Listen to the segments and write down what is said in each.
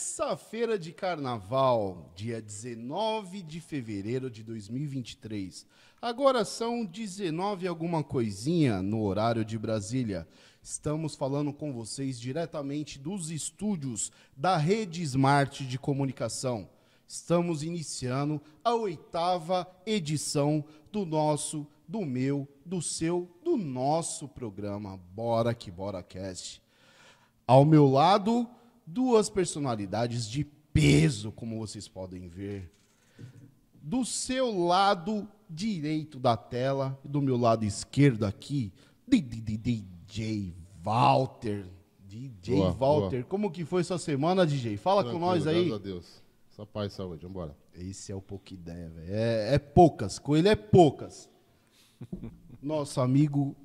Terça-feira de carnaval, dia 19 de fevereiro de 2023. Agora são 19 e alguma coisinha no horário de Brasília. Estamos falando com vocês diretamente dos estúdios da Rede Smart de Comunicação. Estamos iniciando a oitava edição do nosso, do meu, do seu, do nosso programa Bora que Bora Cast. Ao meu lado, duas personalidades de peso, como vocês podem ver. Do seu lado direito da tela, e do meu lado esquerdo aqui, DJ Walter. DJ Boa, Walter, boa. como que foi sua semana, DJ? Fala com nós aí. Graças a Deus. Só paz e saúde, vambora. Esse é o pouca ideia, velho. É, é poucas, com ele é poucas. Nosso amigo,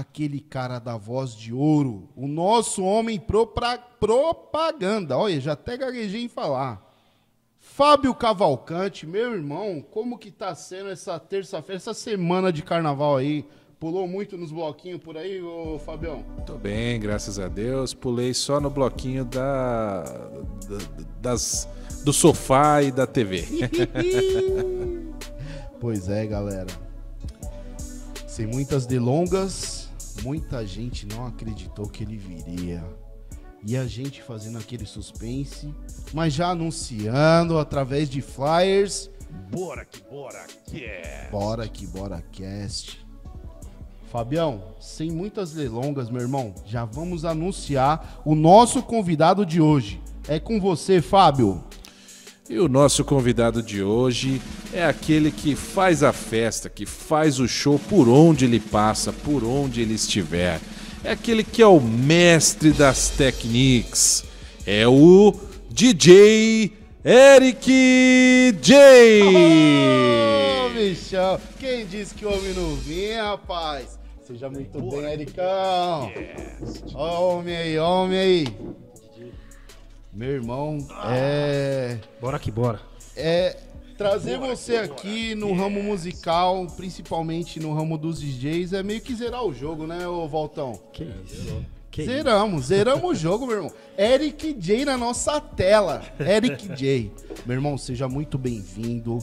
aquele cara da voz de ouro, o nosso homem pro pra propaganda. Olha, já até gaguejei em falar. Fábio Cavalcante, meu irmão, como que tá sendo essa terça-feira, essa semana de carnaval aí? Pulou muito nos bloquinhos por aí, ô Fabião? Tô bem, graças a Deus. Pulei só no bloquinho da, da- das, do sofá e da TV. pois é, galera. Sem muitas delongas, muita gente não acreditou que ele viria. E a gente fazendo aquele suspense, mas já anunciando através de flyers. Bora que bora, que é. Bora que bora cast. Fabião, sem muitas delongas, meu irmão, já vamos anunciar o nosso convidado de hoje. É com você, Fábio. E o nosso convidado de hoje é aquele que faz a festa, que faz o show por onde ele passa, por onde ele estiver. É aquele que é o mestre das techniques. É o DJ Eric J. Ô, bichão, quem disse que o homem não vinha, rapaz? Seja muito bem, Ericão. Homem aí, homem aí. Meu irmão, é, Bora que bora. é trazer você aqui no ramo musical, principalmente no ramo dos DJs, é meio que zerar o jogo, né, ô Valtão? Que isso? Que isso? Zeramos, zeramos o jogo, meu irmão. Eric J na nossa tela. Eric J. Meu irmão, seja muito bem-vindo.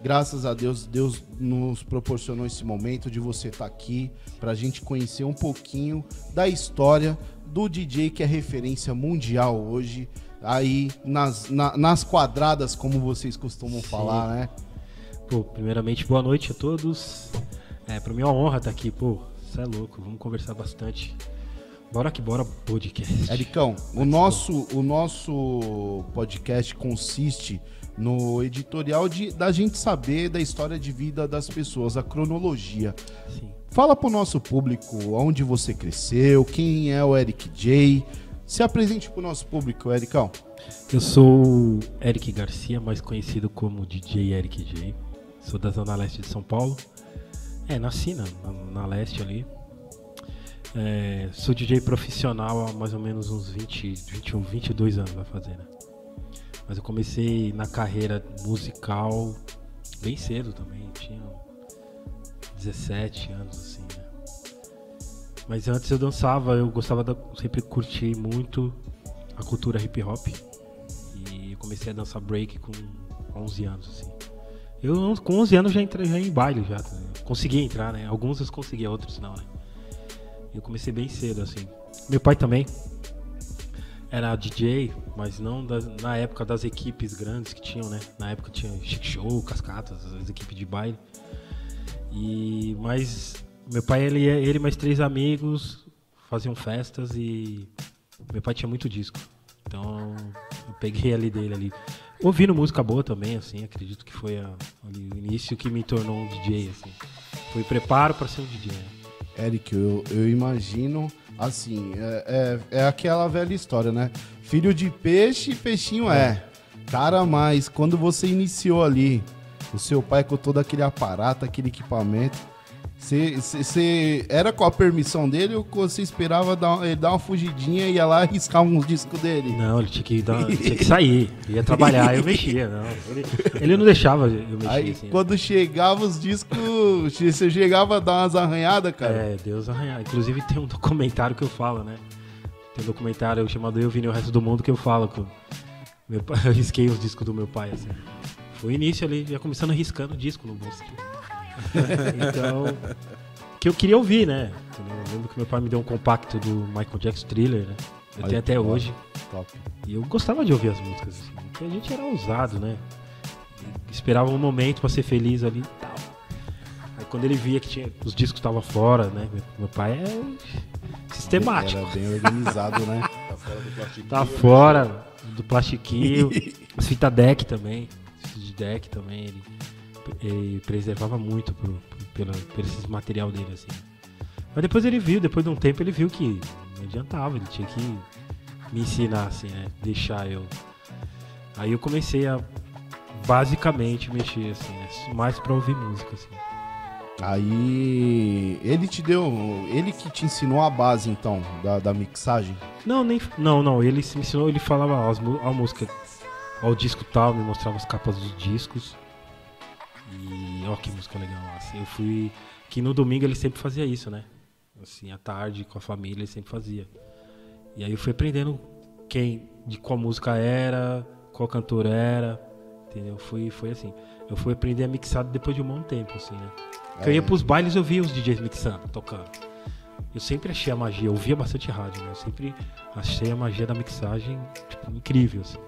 Graças a Deus, Deus nos proporcionou esse momento de você estar aqui pra gente conhecer um pouquinho da história do DJ que é referência mundial hoje, aí nas, na- nas quadradas, como vocês costumam Sim. falar, né? Pô, primeiramente, boa noite a todos. É, pra mim é uma honra estar aqui, pô. Você é louco, vamos conversar bastante. Bora que bora, podcast. Ericão, o nosso, o nosso podcast consiste no editorial de, da gente saber da história de vida das pessoas, a cronologia. Sim. Fala pro nosso público onde você cresceu, quem é o Eric J. Se apresente pro nosso público, Ericão. Eu sou o Eric Garcia, mais conhecido como DJ Eric J. Sou da Zona Leste de São Paulo. É, nasci na, na, na Leste ali. É, sou DJ profissional há mais ou menos uns 20, 21, 22 anos vai fazer, né? Mas eu comecei na carreira musical bem cedo também, tinha 17 anos assim, né? Mas antes eu dançava, eu gostava da, sempre curti muito a cultura hip hop. E eu comecei a dançar break com 11 anos, assim. Eu com 11 anos já entrei já em baile já. tá? Consegui entrar, né? Alguns eu consegui, outros não, né? Eu comecei bem cedo, assim. Meu pai também era DJ, mas não na época das equipes grandes que tinham, né? Na época tinha Chic Show, Cascatas, as equipes de baile. E mas meu pai ele ele e mais três amigos faziam festas e meu pai tinha muito disco. Então eu peguei ali dele ali. Ouvindo música boa também, assim, acredito que foi a- ali o início que me tornou um DJ, assim. Foi preparo para ser um DJ. né? Eric, eu, eu imagino, assim, é, é, é aquela velha história, né? Filho de peixe, peixinho é. Cara, mas quando você iniciou ali, o seu pai com todo aquele aparato, aquele equipamento, você- era com a permissão dele ou você esperava dar, ele dar uma fugidinha e ia lá riscar uns discos dele? Não, ele tinha que, dar, tinha que sair, ia trabalhar, eu mexia, não. Ele, ele não deixava eu mexer, Aí assim. né? quando chegava os discos, você chegava a dar umas arranhadas, cara. É, Deus arranhar. Inclusive tem um documentário que eu falo, né? Tem um documentário chamado Eu Vi o Resto do Mundo que eu falo que Meu pai, eu risquei os discos do meu pai, assim. Foi o início ali, já começando riscando disco no bolso. Então, que eu queria ouvir, né? Eu lembro que meu pai me deu um compacto do Michael Jackson Thriller, né? Eu Olha tenho até top. hoje. Top. E eu gostava de ouvir as músicas, assim, porque a gente era ousado, né? Esperava um momento pra ser feliz ali e tal. Aí quando ele via que tinha, os discos estavam fora, né? Meu, meu pai é sistemático. Era bem organizado, né? Tá fora do plastiquinho. Tá fora do plastiquinho. As fita deck também. Fita de deck também. Ele, ele preservava muito pro, pela, por esse material dele, assim. Mas depois ele viu, depois de um tempo ele viu que não adiantava, ele tinha que me ensinar, assim, né? Deixar eu. Aí eu comecei a basicamente mexer, assim, né? Mais pra ouvir música, assim. Aí ele te deu, ele que te ensinou a base então da, da mixagem. Não, nem. Não, não. Ele me ensinou, ele falava ó, as, a música, ó, o disco tal, me mostrava as capas dos discos. E ó que música legal. Assim, eu fui. Que no domingo ele sempre fazia isso, né? Assim, à tarde, com a família, ele sempre fazia. E aí eu fui aprendendo quem, de qual música era, qual cantor era. Entendeu? Fui, foi assim. Eu fui aprender a mixar depois de um bom tempo, assim, né? Porque eu ia pros bailes eu via os DJs mixando, tocando. Eu sempre achei a magia, eu ouvia bastante rádio, né? Eu sempre achei a magia da mixagem tipo, incrível, assim.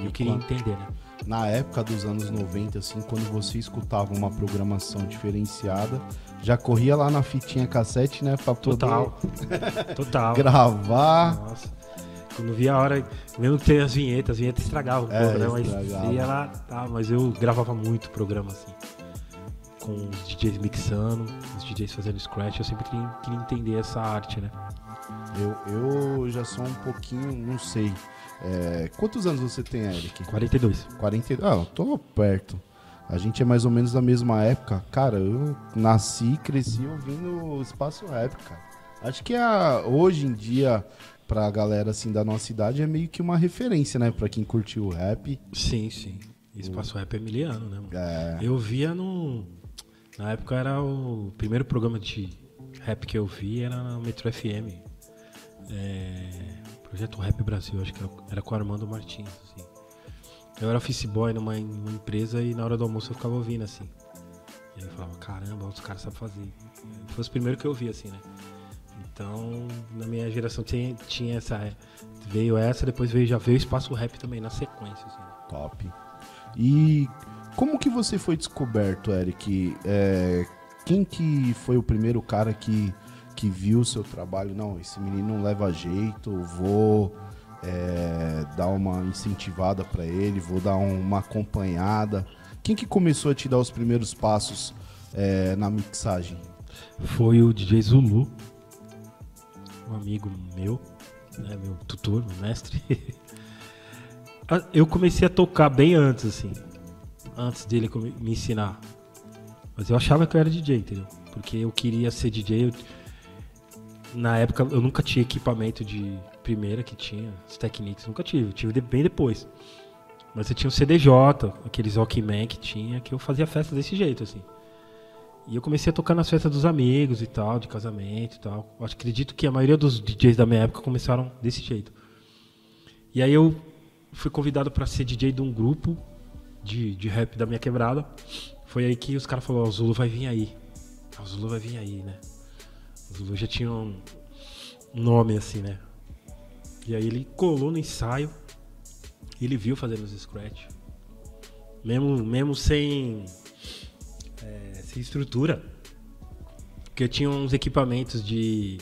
E eu queria entender, né? Na época dos anos 90, assim, quando você escutava uma programação diferenciada, já corria lá na fitinha cassete, né, pra poder Total. Total. gravar. Nossa. Quando via a hora, mesmo que tenha as vinhetas, as vinhetas estragavam um É, pouco, né? Mas estragava. ia lá, tá, mas eu gravava muito programa assim. Com os DJs mixando, os DJs fazendo scratch, eu sempre queria, queria entender essa arte, né? Eu, eu já sou um pouquinho, não sei. É, quantos anos você tem, Eric? 42. 40. Ah, eu tô perto. A gente é mais ou menos da mesma época. Cara, eu nasci e cresci ouvindo o Espaço Rap, cara. Acho que a, hoje em dia, pra galera assim da nossa idade, é meio que uma referência, né? Pra quem curtiu o rap. Sim, sim. Espaço Rap é miliano, né? mano? É, Eu via no. Na época era o primeiro programa de rap que eu vi era na Metro FM. É, Projeto Rap Brasil, acho que era, era com o Armando Martins, assim. Eu era office boy numa, numa empresa e na hora do almoço eu ficava ouvindo assim. E aí eu falava, caramba, os caras sabem fazer. Foi os primeiros que eu vi, assim, né? Então, na minha geração tinha, tinha essa. é, Veio essa, depois veio, já veio o espaço rap também, na sequência, assim. top. E como que você foi descoberto, Eric? É, quem que foi o primeiro cara que, que viu o seu trabalho? Não, esse menino não leva jeito, vou é, dar uma incentivada pra ele, vou dar um- uma acompanhada. Quem que começou a te dar os primeiros passos é, na mixagem? foi o DJ Zulu, um amigo meu, né, meu tutor, meu mestre. Ah, Eu comecei a tocar bem antes, assim, antes dele me ensinar. Mas eu achava que eu era DJ, entendeu? Porque eu queria ser DJ. eu- Na época eu nunca tinha equipamento de primeira que tinha, os Technics, nunca tive, tive bem depois. Mas eu tinha o CDJ, aqueles Walkman que tinha, que eu fazia festa desse jeito, assim. E eu comecei a tocar nas festas dos amigos e tal, de casamento e tal. Eu acredito que a maioria dos DJs da minha época começaram desse jeito. E aí eu fui convidado para ser DJ de um grupo de, de rap da minha quebrada. Foi aí que os caras falaram, o Zulu vai vir aí. O Zulu vai vir aí, né? Já tinha um nome assim, né? E aí ele colou no ensaio. Ele viu fazendo os scratch. Mesmo, mesmo sem é, sem estrutura. Porque eu tinha uns equipamentos de.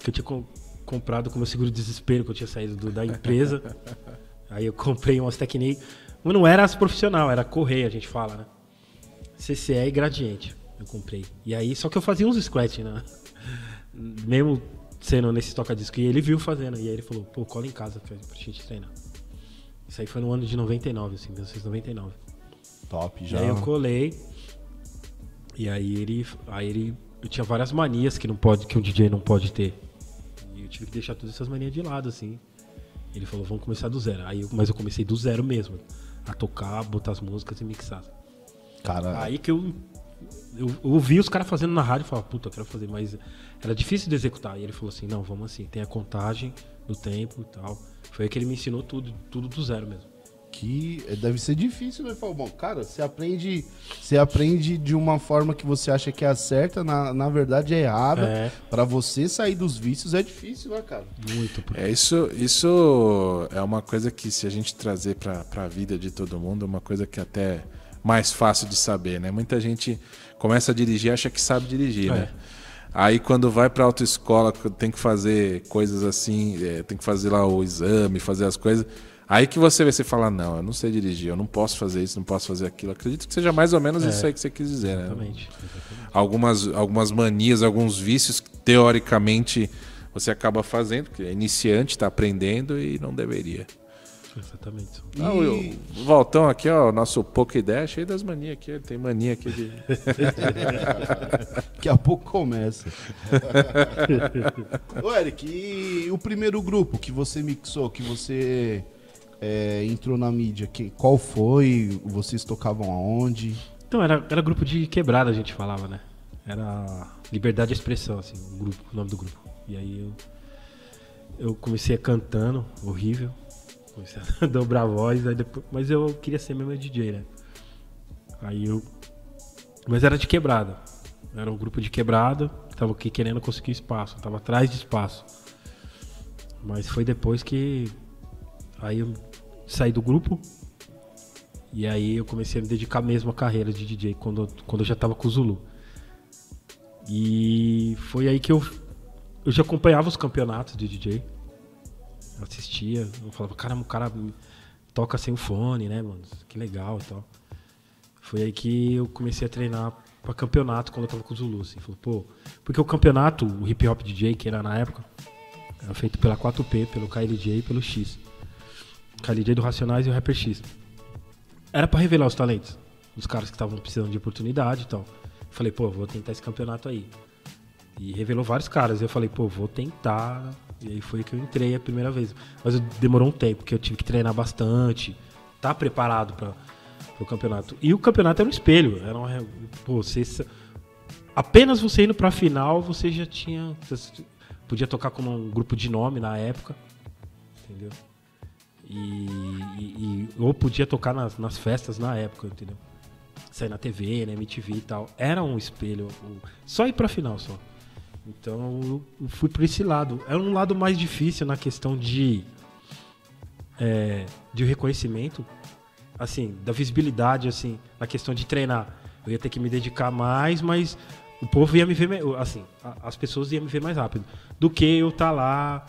que eu tinha com- comprado com meu seguro desespero, que eu tinha saído do- da empresa. Aí eu comprei umas Technics. Mas não era as profissional, era correia, a gente fala, né? CCE e gradiente. Eu comprei. E aí, só que eu fazia uns scratch, né? Mesmo sendo nesse toca-disco. E ele viu fazendo. E aí ele falou, pô, cola em casa pra pra gente treinar. Isso aí foi no ano de 99, assim, 1999. Top, E já. aí eu colei. E aí ele. Aí ele. Eu tinha várias manias que não pode, que um DJ não pode ter. E eu tive que deixar todas essas manias de lado, assim. Ele falou, vamos começar do zero. Aí eu- mas eu comecei do zero mesmo. A tocar, botar as músicas e mixar. Cara, Aí que eu. Eu, eu ouvi os caras fazendo na rádio e falava, puta, eu quero fazer, mas era difícil de executar. E ele falou assim, não, vamos assim, tem a contagem, no tempo e tal. Foi aí que ele me ensinou tudo, tudo do zero mesmo. Que deve ser difícil, né, Falbão? Cara, você aprende, você aprende de uma forma que você acha que é a certa, na, na verdade é errada. É. Pra você sair dos vícios é difícil, né, cara? Muito. porque- É, isso, isso é uma coisa que se a gente trazer pra, pra vida de todo mundo, é uma coisa que até mais fácil de saber, né? Muita gente começa a dirigir e acha que sabe dirigir, É. né? Aí quando vai pra autoescola, tem que fazer coisas assim, é, tem que fazer lá o exame, fazer as coisas. Aí que você vê, você fala, não, eu não sei dirigir, eu não posso fazer isso, não posso fazer aquilo. Acredito que seja mais ou menos isso aí que você quis dizer, né? Exatamente. exatamente. algumas, algumas manias, alguns vícios que teoricamente você acaba fazendo, que é iniciante, está aprendendo e não deveria. Exatamente. Ah, o, o Valtão aqui, ó, nosso Pokédex, cheio das manias aqui, ele tem mania aqui de. Daqui a pouco começa. Ô, Eric, e o primeiro grupo que você mixou, que você é, entrou na mídia, que, qual foi? Vocês tocavam aonde? Então, era, era grupo de quebrada, a gente falava, né? Era Liberdade de Expressão, assim, o, grupo, o nome do grupo. E aí eu, eu comecei cantando, horrível. Comecei a dobrar a voz, aí depois, mas eu queria ser mesmo DJ, né? Aí eu. Mas era de quebrada. Era um grupo de quebrada, que tava aqui querendo conseguir espaço, tava atrás de espaço. Mas foi depois que. Aí eu saí do grupo, e aí eu comecei a me dedicar mesmo à carreira de DJ quando, quando eu já tava com o Zulu. E foi aí que eu, eu já acompanhava os campeonatos de DJ. Eu assistia, eu falava, caramba, o cara toca sem o fone, né, mano? Que legal e tal. Foi aí que eu comecei a treinar pra campeonato quando eu tava com o Zulu, assim. Falei, pô, porque o campeonato, o hip hop DJ, que era na época, era feito pela 4P, pelo KLJ e pelo X. KLJ do Racionais e o Rapper X era pra revelar os talentos. Os caras que estavam precisando de oportunidade e tal. Falei, pô, vou tentar esse campeonato aí. E revelou vários caras. Eu falei, pô, vou tentar. E aí foi que eu entrei a primeira vez. Mas demorou um tempo, porque eu tive que treinar bastante. Tá preparado para o campeonato. E o campeonato era um espelho. Era uma, pô, você, apenas você indo pra final, você já tinha. Você podia tocar como um grupo de nome na época. Entendeu? E, e- e- ou podia tocar nas, nas festas na época, entendeu? Sair na TV, na MTV e tal. Era um espelho. o- só ir pra final só. Então eu, fui por esse lado. É um lado mais difícil na questão de. é, de reconhecimento. Assim, da visibilidade, assim, na questão de treinar. Eu ia ter que me dedicar mais, mas o povo ia me ver. Assim, as pessoas iam me ver mais rápido. Do que eu estar lá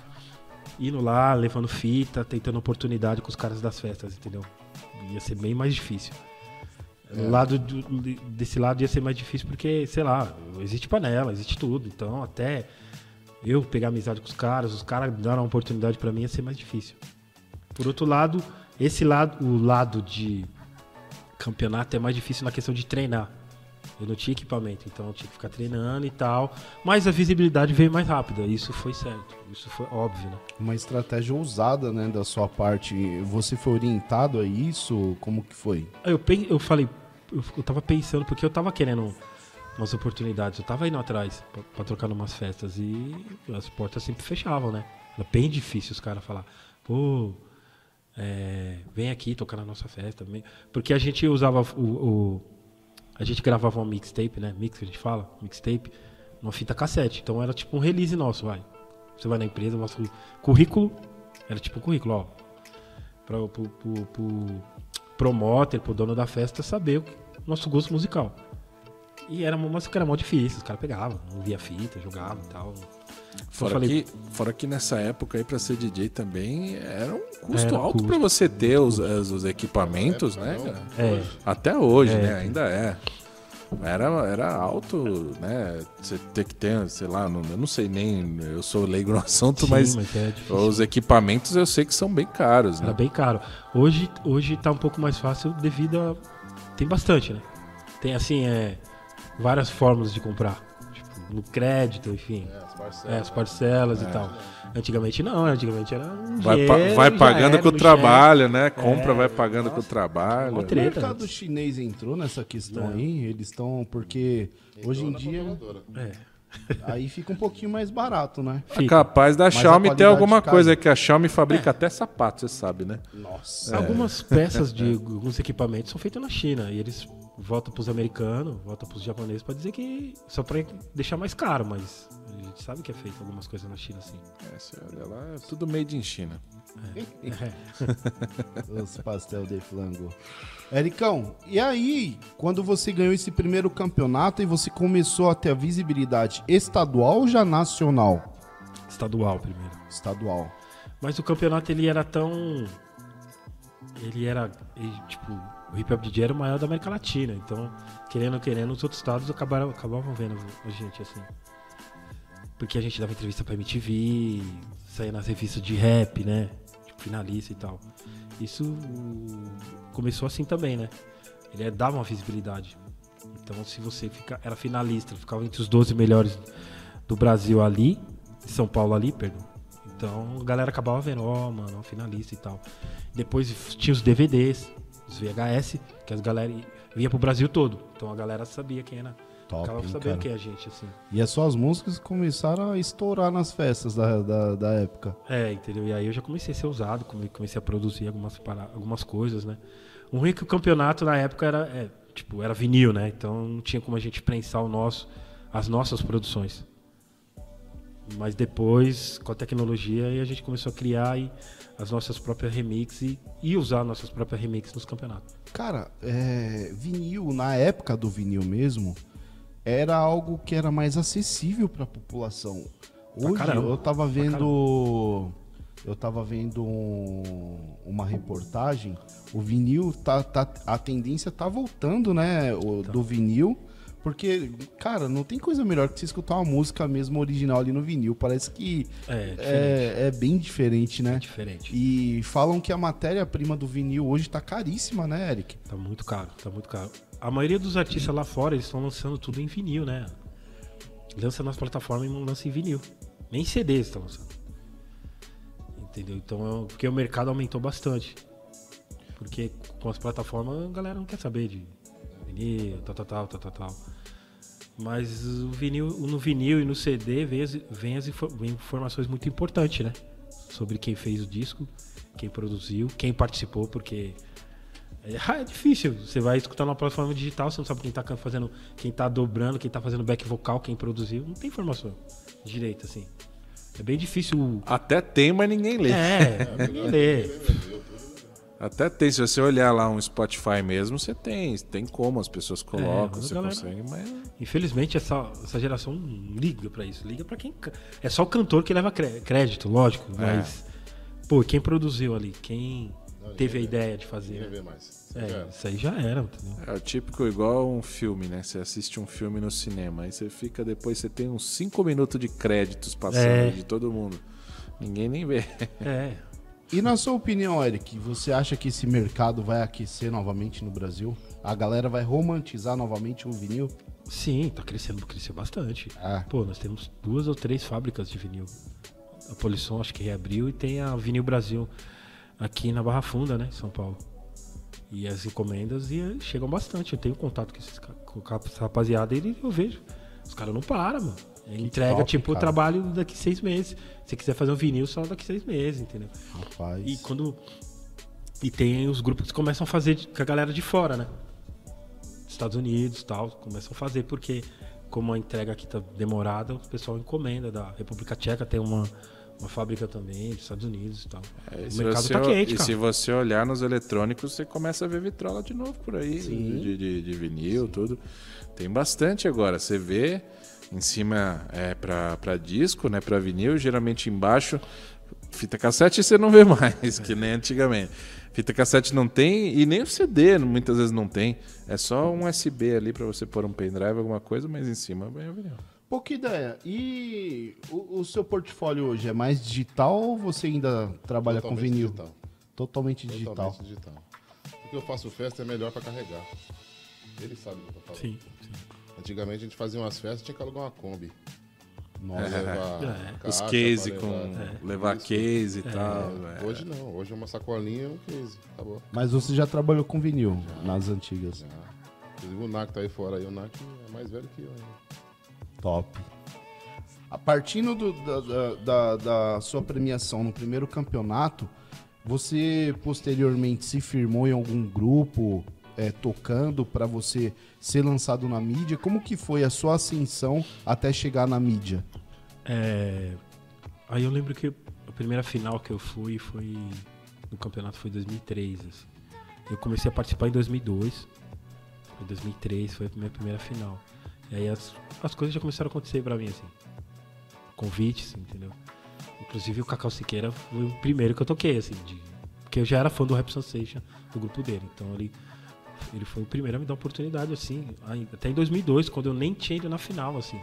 indo lá, levando fita, tentando oportunidade com os caras das festas, entendeu? Ia ser bem mais difícil. O lado do- desse lado ia ser mais difícil porque, sei lá, existe panela, existe tudo. Então, até eu pegar amizade com os caras, os caras dar uma oportunidade pra mim ia ser mais difícil. Por outro lado, esse lado, o lado de campeonato é mais difícil na questão de treinar. Eu não tinha equipamento, então eu tinha que ficar treinando e tal. Mas a visibilidade veio mais rápida, isso foi certo. Isso foi óbvio, né? Uma estratégia ousada, né, da sua parte. Você foi orientado a isso? Como que foi? Eu, eu falei, eu, tava pensando, porque eu tava querendo umas oportunidades, eu tava indo atrás pra, pra trocar numas festas e as portas sempre fechavam, né? Era bem difícil os caras falar, pô, é, vem aqui tocar na nossa festa. Porque a gente usava o. o- a gente gravava uma mixtape, né? Mix que a gente fala, mixtape, uma fita cassete. Então era tipo um release nosso, vai. Você vai na empresa, mostra o currículo, era tipo um currículo, ó. Pra, pro, pro, pro promoter, pro dono da festa saber o nosso gosto musical. E era uma música que era mó difícil, os caras pegavam, não via fita, jogavam e tal. Fora, falei- que, fora que nessa época aí pra ser DJ também era um custo Era alto custo. pra você ter os, os, os equipamentos, né, cara? É, Até hoje, É. né? Ainda é. Era, era alto, né? Você ter que ter, sei lá, não, eu não sei nem, eu sou leigo no assunto, sim, mas, mas é os equipamentos eu sei que são bem caros, Era né? bem caro. Hoje, hoje tá um pouco mais fácil devido a. Tem bastante, né? Tem assim, é. Várias formas de comprar. No crédito, enfim. as parcelas. É, as parcelas e tal. Antigamente não, antigamente era um Vai, pa- dinheiro, vai pagando era com o trabalho, né? Compra, É, vai pagando com o nossa, trabalho. mó O mercado chinês entrou nessa questão Não. aí? Eles estão. Porque hoje em dia. É. Aí fica um pouquinho mais barato, né? É capaz da a Xiaomi ter alguma coisa, é que a Xiaomi fabrica até sapato, você sabe, né? Nossa. Algumas peças de alguns equipamentos são feitas na China e eles voltam pros americanos, voltam pros japoneses pra dizer que só pra deixar mais caro, mas a gente sabe que é feito algumas coisas na China assim. É, você olha lá, é tudo made in China. Os pastel de flango. Ericão, e aí, quando você ganhou esse primeiro campeonato e você começou a ter a visibilidade estadual ou já nacional? Estadual primeiro. Estadual. Mas o campeonato ele era tão. Ele era. ele, tipo, o Hip Hop DJ era o maior da América Latina. Então, querendo ou querendo, os outros estados acabaram, acabavam vendo a gente, assim. Porque a gente dava entrevista pra MTV, saía nas revistas de rap, né? Tipo, finalista e tal. Isso começou assim também, né? Ele é- dava uma visibilidade. Então, se você fica, era finalista, ficava entre os 12 melhores do Brasil ali, de São Paulo ali, perdão. Então a galera acabava vendo, ó, mano, ó, finalista e tal. Depois tinha os DVDs, os VHS, que as galera vinha pro Brasil todo. Então a galera sabia quem era. Top, hein, sabendo quem é a gente, assim. E as suas músicas começaram a estourar nas festas da, da, da época. É, entendeu? E aí eu já comecei a ser usado, come- comecei a produzir algumas, para- algumas coisas, né? O ruim é que o campeonato na época era, é, tipo, era vinil, né? Então não tinha como a gente prensar o nosso, as nossas produções. Mas depois, com a tecnologia, a gente começou a criar aí as nossas próprias remixes e, e usar nossas próprias remixes nos campeonatos. Cara, é, vinil, na época do vinil mesmo, era algo que era mais acessível pra população. Pra Hoje caramba, eu tava vendo. Eu tava vendo um- uma reportagem. O vinil tá, tá- A tendência tá voltando, né? o- Tá. Do vinil. Porque, cara, não tem coisa melhor que você escutar uma música mesmo original ali no vinil. Parece que É, é, é bem diferente, né? É diferente. E falam que a matéria-prima do vinil hoje tá caríssima, né, Eric? Tá muito caro, tá muito caro. A maioria dos artistas lá fora, eles estão lançando tudo em vinil, né? Lança nas plataformas e não lança em vinil. Nem CD eles estão lançando. Entendeu? Então, é- porque o mercado aumentou bastante. Porque com as plataformas a galera não quer saber de vinil, tal, tal, tal, tal, tal. Mas o vinil, no vinil e no CD vem as, vem as vem informações muito importantes, né? Sobre quem fez o disco, quem produziu, quem participou, porque é, é difícil. Você vai escutar numa plataforma digital, você não sabe quem tá fazendo, quem tá dobrando, quem tá fazendo back vocal, quem produziu. Não tem informação direito, assim. É bem difícil. Até tem, mas ninguém lê. É, ninguém lê. Até tem, se você olhar lá um Spotify mesmo, você tem, tem como as pessoas colocam, mas a você galera- consegue, mas Infelizmente, essa, essa geração não liga pra isso. Liga pra quem. É só o cantor que leva cré- crédito, lógico. Mas. Pô, quem produziu ali? Quem teve a ideia de Ninguém fazer? vê mais. É, isso aí já era, entendeu? é o típico igual um filme, né? Você assiste um filme no cinema, aí você fica depois, você tem uns 5 minutos de créditos passando É. de todo mundo. Ninguém nem vê. É. E na sua opinião, Eric, você acha que esse mercado vai aquecer novamente no Brasil? A galera vai romantizar novamente o vinil? Sim, tá crescendo, cresceu bastante. Ah. Pô, nós temos duas ou três fábricas de vinil. A Polisson acho que reabriu e tem a Vinil Brasil aqui na Barra Funda, né, em São Paulo. E as encomendas e, eh, chegam bastante. Eu tenho contato com, esses, com essa rapaziada e eu vejo. Os caras não param, mano. Entrega, top, tipo, o trabalho daqui seis meses. Se você quiser fazer um vinil, só daqui seis meses, entendeu? Rapaz. E quando. E tem os grupos que começam a fazer com a galera de fora, né? Estados Unidos e tal, começam a fazer, porque como a entrega aqui tá demorada, o pessoal encomenda da República Tcheca, tem uma, uma fábrica também, dos Estados Unidos e tal. É, e o mercado você, tá quente, e cara. se você olhar nos eletrônicos, você começa a ver vitrola de novo por aí, Sim. de, de- de vinil, tudo. Tem bastante agora. Você vê em cima é para pra disco, né, para vinil, geralmente embaixo fita cassete você não vê mais, que nem antigamente. Fita cassete não tem e nem o CD muitas vezes não tem. É só um USB ali para você pôr um pendrive, alguma coisa, mas em cima vem o vinil. Pouca ideia. E o, o seu portfólio hoje é mais digital ou você ainda trabalha com Totalmente vinil? digital. Totalmente digital. Totalmente digital. Porque eu faço festa é melhor pra carregar. Ele sabe do que eu tô falando. Sim, sim. Antigamente a gente fazia umas festas, tinha que alugar uma Kombi. Nossa. Pra levar É. Os case pra com levar- levar case e tal. É, é. Hoje não, hoje é uma sacolinha e um case. Acabou. Mas você já trabalhou com vinil nas antigas. Já. Inclusive o NAC tá aí fora aí. O NAC é mais velho que eu ainda. Top. A partindo do- da- da- da sua premiação no primeiro campeonato, você posteriormente se firmou em algum grupo é, tocando para você ser lançado na mídia? Como que foi a sua ascensão até chegar na mídia? É, aí eu lembro que a primeira final que eu fui foi no campeonato foi em 2003. assim. Eu comecei a participar em 2002. Em 2003 foi a minha primeira final. E aí as, as coisas já começaram a acontecer pra mim assim. Convites, entendeu? Inclusive o Cacau Siqueira foi o primeiro que eu toquei assim, de, porque eu já era fã do Rap Sensation, do grupo dele. Então ele ele foi o primeiro a me dar oportunidade assim, até em 2002, quando eu nem tinha ido na final assim.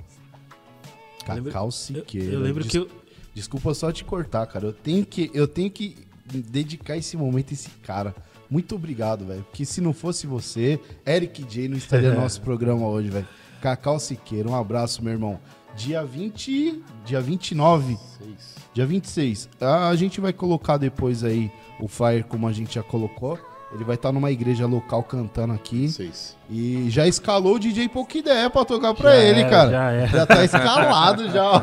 Eu lembro- Cacau Eu, Siqueira. eu lembro Des- que eu, Desculpa só te cortar, cara. Eu tenho que, eu tenho que dedicar esse momento a esse cara. Muito obrigado, velho. Porque se não fosse você, Eric J não estaria no nosso programa hoje, velho. Cacau Siqueira, um abraço, meu irmão. Dia 20, dia 29, Seis. dia 26. A gente vai colocar depois aí o flyer como a gente já colocou. Ele vai estar numa igreja local cantando aqui. Seis. E já escalou o DJ Pouca Ideia pra tocar pra Já ele, era, cara. já era. já tá escalado já, ó.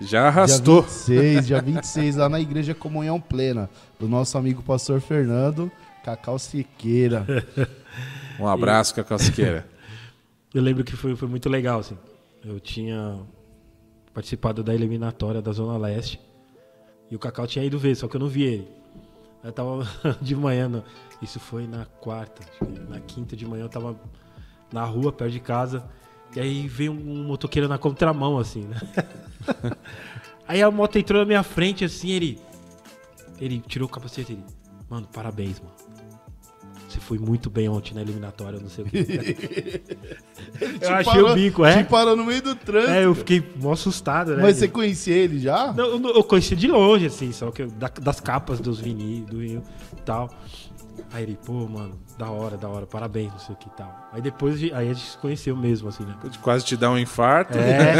Já arrastou. Dia 26, dia 26, lá na Igreja Comunhão Plena, do nosso amigo pastor Fernando Cacau Siqueira. Um abraço, Cacau Siqueira. eu lembro que foi, foi muito legal, assim. Eu tinha participado da eliminatória da Zona Leste e o Cacau tinha ido ver, só que eu não vi ele. Eu tava de manhã, no- isso foi na quarta, na quinta de manhã eu tava na rua, perto de casa, e aí veio um motoqueiro na contramão, assim, né? aí a moto entrou na minha frente, assim, ele. Ele tirou o capacete ele. Mano, parabéns, mano. Foi muito bem ontem na eliminatória, não sei o quê. eu achei o bico, é? Te parou no meio do trânsito. É, eu fiquei mó assustado, né? Mas você conhecia ele já? Não, eu, eu conheci de longe, assim, só que eu- das capas dos vinil, do vinil e tal. Aí ele, pô, mano, da hora, da hora, parabéns, não sei o que e tal. Aí depois, de- aí a gente se conheceu mesmo, assim, né? Pode quase te dar um infarto. É.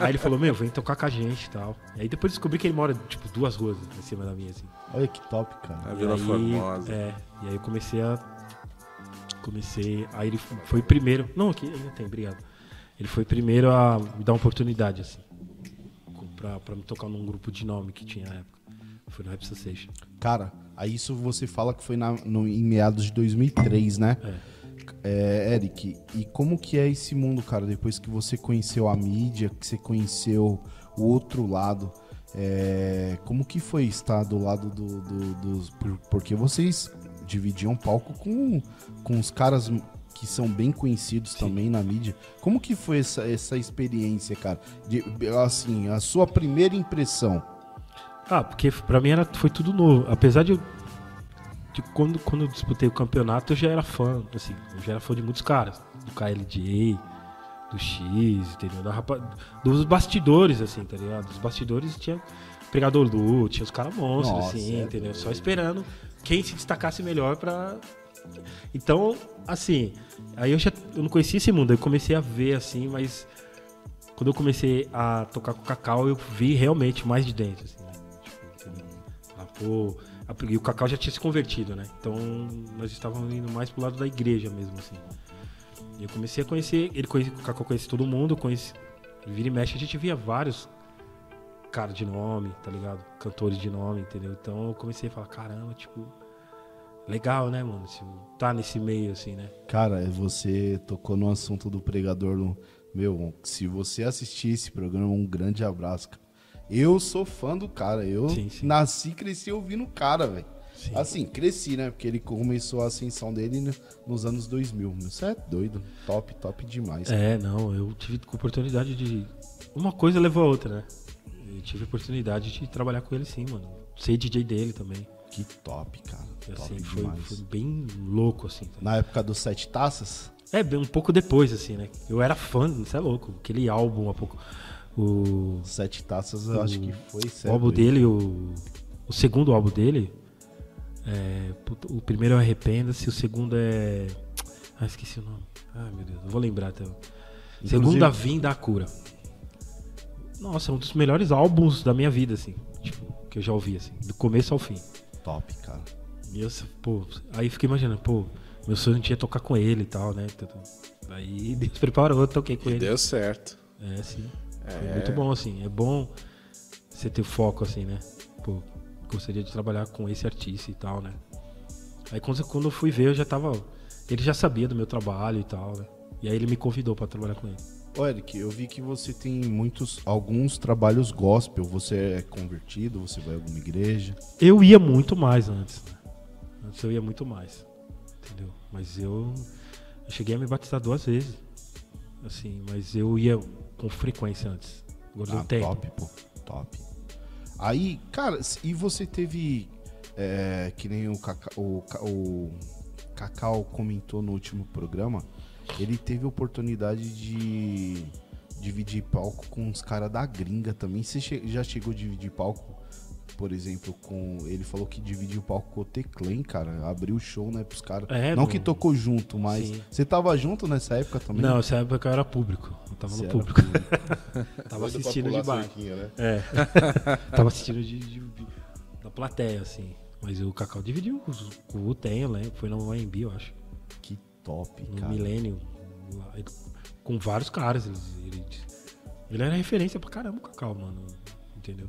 aí ele falou, meu, vem tocar com a gente e tal. E aí depois descobri que ele mora, tipo, duas ruas em cima da minha, assim. Olha que top, cara. E Vila aí, Formosa. É, e aí eu comecei a. Comecei. Aí ele foi primeiro. Não, aqui ainda tem, obrigado. Ele foi primeiro a me dar uma oportunidade, assim. Pra, pra me tocar num grupo de nome que tinha na época. Foi no Rap Sensation. Cara, aí isso você fala que foi na- no- em meados de 2003, né? É, Eric, e como que é esse mundo, cara? Depois que você conheceu a mídia, que você conheceu o outro lado, é, como que foi estar do lado do, do- dos... por- Porque vocês dividiam palco com, com os caras que são bem conhecidos também na mídia. Como que foi essa, essa experiência, cara? De- assim, a sua primeira impressão. Ah, porque pra mim era, foi tudo novo. Apesar de eu. de quando, quando eu disputei o campeonato, eu já era fã, assim, eu já era fã de muitos caras. Do KLJ, do X, entendeu? Da rapa- dos bastidores, assim, tá ligado? Dos bastidores tinha Pregador Lu, tinha os caras monstros, Nossa, assim, é entendeu? Só esperando quem se destacasse melhor pra. Então, assim, aí eu já eu não conhecia esse mundo, eu comecei a ver, assim, mas quando eu comecei a tocar com o Cacau, eu vi realmente mais de dentro, assim? Pô, a- e o Cacau já tinha se convertido, né? Então nós estávamos indo mais pro lado da igreja mesmo, assim. E eu comecei a conhecer, ele conhece, o Cacau conhece todo mundo, eu conheci, vira e mexe, a gente via vários caras de nome, tá ligado? Cantores de nome, entendeu? Então eu comecei a falar, caramba, tipo, legal, né, mano? Tá nesse meio, assim, né? Cara, você tocou no assunto do pregador. Meu, se você assistir esse programa, um grande abraço. cara. Eu sou fã do cara. Eu Sim, sim. nasci e cresci ouvindo o cara, velho. Sim. Assim, cresci, né? Porque ele começou a ascensão dele no- nos anos 2000. Você é doido. Top, top demais. É, não, eu tive oportunidade de. Uma coisa levou a outra, né? Eu tive oportunidade de trabalhar com ele sim, mano. Ser DJ dele também. Que top, cara. E, top assim, foi, demais. foi bem louco, assim. tá? Na época dos Sete Taças, É, um pouco depois, assim, né? Eu era fã, isso é louco. Aquele álbum, um pouco. O, Sete Taças eu acho que foi o certo. álbum dele, o, o segundo álbum dele. é, o primeiro é Arrependa-se, o segundo é. Ah, esqueci o nome. Ai, meu Deus, não vou lembrar até. Segunda Vinda à Cura. Nossa, é um dos melhores álbuns da minha vida, assim. Tipo, que eu já ouvi, assim. Do começo ao fim. Top, cara. E eu, pô, aí fiquei imaginando, pô, meu sonho tinha tocar com ele e tal, né? Aí Deus preparou, eu toquei com E ele. deu certo. É, sim. Foi muito bom, assim. É bom você ter foco, assim, né? Pô, gostaria de trabalhar com esse artista e tal, né? Aí quando, quando eu fui ver, eu já tava. Ele já sabia do meu trabalho e tal, né? E aí ele me convidou pra trabalhar com ele. Ô, Eric, eu vi que você tem muitos, alguns trabalhos gospel. Você é convertido, você vai a alguma igreja. Eu ia muito mais antes, né? Antes eu ia muito mais. Entendeu? Mas eu, eu cheguei a me batizar duas vezes. Assim, mas eu ia com frequência antes. Agora Ah, top, pô. Top. Aí, cara, e você teve. é, que nem o, Cacau, o, o Cacau comentou no último programa. Ele teve oportunidade de dividir palco com os caras da gringa também. Você já chegou a dividir palco, por exemplo, com. Ele falou que dividiu o palco com o Teclan, cara. Abriu o show, né, pros caras. É, Não que tocou junto, mas. Sim. Você tava junto nessa época também? Não, essa época eu era público. Eu tava Você no público. Doido tava assistindo de baixo. né? É. tava assistindo de, de- de- da plateia, assim. Mas o Cacau dividiu com o Tem, eu lembro. Foi no AMB, eu acho. Que top, No cara. Ele- Com vários caras. Ele, ele, ele era referência pra caramba, o Cacau, mano. Entendeu?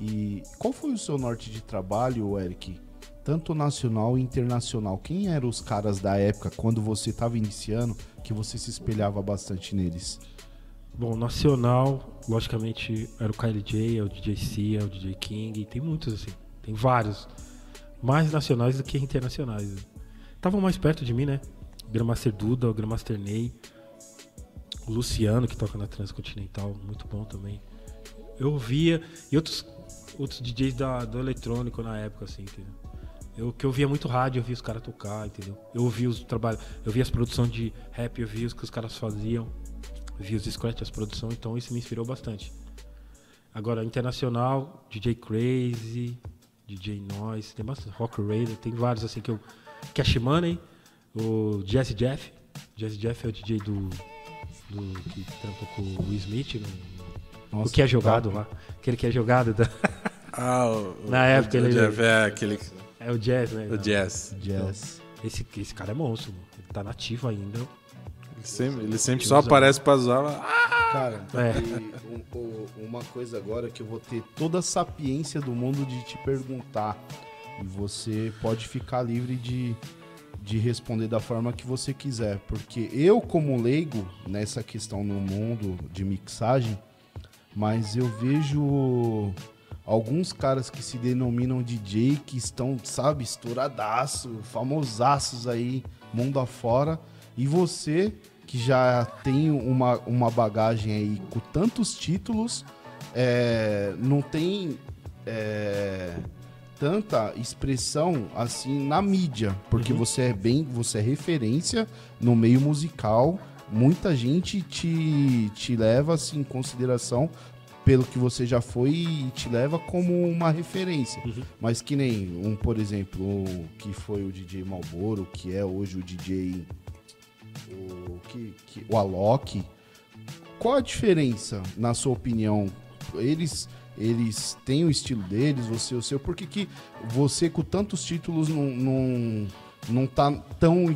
E qual foi o seu norte de trabalho, Eric? Tanto nacional e internacional. Quem eram os caras da época, quando você estava iniciando, que você se espelhava bastante neles? Bom, nacional, logicamente, era o KLJ, é o DJ C, é o DJ King, tem muitos assim, tem vários. Mais nacionais do que internacionais. Estavam mais perto de mim, né? O Grandmaster Duda, o Grandmaster Ney, o Luciano, que toca na Transcontinental, muito bom também. Eu via, e outros, outros DJs da, do eletrônico na época, assim, entendeu? Eu que eu via muito rádio, eu via os caras tocar, entendeu? Eu ouvia os trabalhos, eu via as produções de rap, eu via os que os caras faziam vi os scratch, as produções, então isso me inspirou bastante. Agora, internacional, DJ Crazy, DJ Noise, tem bastante, Rock Raider, tem vários assim que eu. Cash Money, o Jazzy Jeff. Jazzy Jeff é o DJ do. do que trampa com o Will Smith, no, no- Nossa, o que é jogado top. lá. Aquele que é jogado. da- Ah, o, Na o- época o ele- Jeff é aquele. é o Jazz, né? O Jazz. Jazz. Esse, esse cara é monstro, mano. Ele tá nativo ainda. Ele sempre, ele sempre só aparece pra zoar. Ah, Cara, É. e um- um- uma coisa agora que eu vou ter toda a sapiência do mundo de te perguntar. E você pode ficar livre de, de responder da forma que você quiser. Porque eu, como leigo nessa questão no mundo de mixagem, mas eu vejo alguns caras que se denominam DJ que estão, sabe, estouradaço, famosaços aí, mundo afora. E você, que já tem uma, uma bagagem aí com tantos títulos, é, não tem é, tanta expressão assim na mídia, porque você é bem, você é referência no meio musical. Muita gente te, te leva assim, em consideração pelo que você já foi e te leva como uma referência. Mas que nem um, por exemplo, que foi o DJ Malboro, que é hoje o DJ o, que, que- o Alok. Qual a diferença, na sua opinião? Eles eles têm o estilo deles, você o seu. Por que, que você, com tantos títulos, não, não, não tá tão.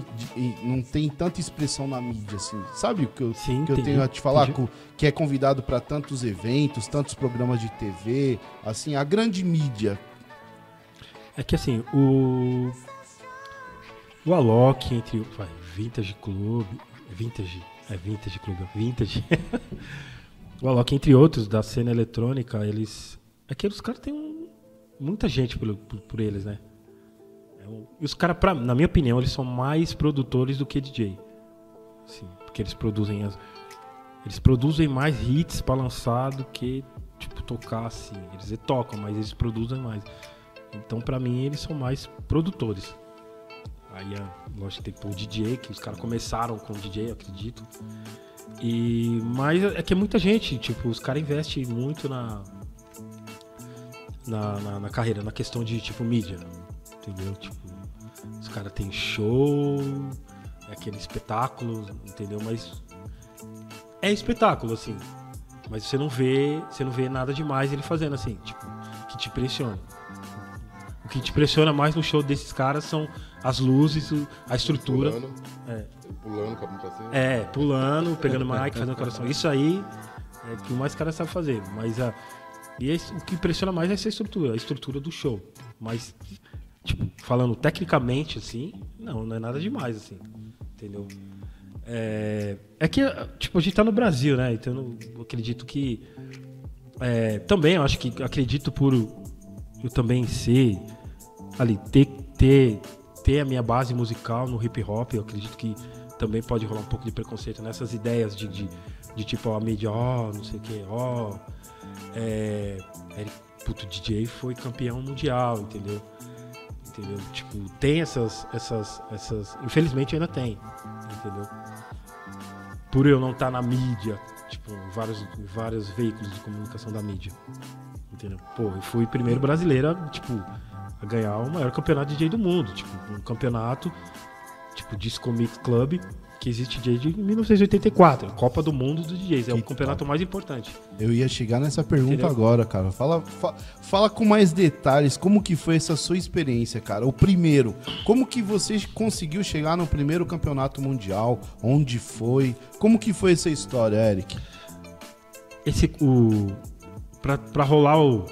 não tem tanta expressão na mídia, assim? Sabe o que eu, Sim, que eu tenho a te falar? entendi. Que é convidado para tantos eventos, tantos programas de TV, assim, a grande mídia. É que assim, o. O Alok entre. o- Vai, Vintage Club. Vintage. É Vintage Club. Vintage. o Alok, entre outros da cena eletrônica, eles. É que os caras têm um- muita gente por, por, por eles, né? Os caras, na minha opinião, eles são mais produtores do que DJ. Porque eles produzem as. Eles produzem mais hits pra lançar do que, tipo, tocar assim. Eles tocam, mas eles produzem mais. Então, pra mim, eles são mais produtores. Aí, lógico, tem o DJ, que os caras começaram com o DJ, acredito. E, mas é que é muita gente, tipo, os caras investem muito na, na, na, na carreira, na questão de, tipo, mídia. Entendeu? Tipo, os caras têm show, é aquele espetáculo, entendeu? Mas é espetáculo, assim. Mas você não vê, você não vê nada demais ele fazendo assim, tipo, que te impressiona. O que te impressiona mais no show desses caras são as luzes, a estrutura. Fulano. É. Pulando, com a pra cima. É, pulando, pegando mic, fazendo coração. Isso aí é o que mais cara sabe fazer. Mas a, e é isso- o que impressiona mais é essa estrutura, a estrutura do show. Mas, tipo, falando tecnicamente, assim, não, não é nada demais, assim. Entendeu? É, é que, tipo, a gente tá no Brasil, né? Então eu acredito que. é, também, eu acho que acredito por eu também ser ali, ter, ter, ter a minha base musical no hip hop, eu acredito que também pode rolar um pouco de preconceito nessas ideias de, de, de tipo, a mídia, ó, não sei o que, ó. É, puto, DJ foi campeão mundial, entendeu? Entendeu? Tipo, tem essas, essas, essas. Infelizmente ainda tem, entendeu? Por eu não estar na mídia, tipo, vários, vários veículos de comunicação da mídia. Entendeu? Pô, eu fui primeiro brasileiro, a, tipo, a ganhar o maior campeonato de DJ do mundo. Tipo, um campeonato, tipo, Disco Mix Club, que existe desde 1984. a Copa do Mundo dos DJs. É o Que campeonato mais importante. Eu ia chegar nessa pergunta Entendeu? agora, cara. Fala, fa- fala com mais detalhes como que foi essa sua experiência, cara. O primeiro, como que você conseguiu chegar no primeiro campeonato mundial? Onde foi? Como que foi essa história, Eric? Esse, o, pra, pra rolar o, o,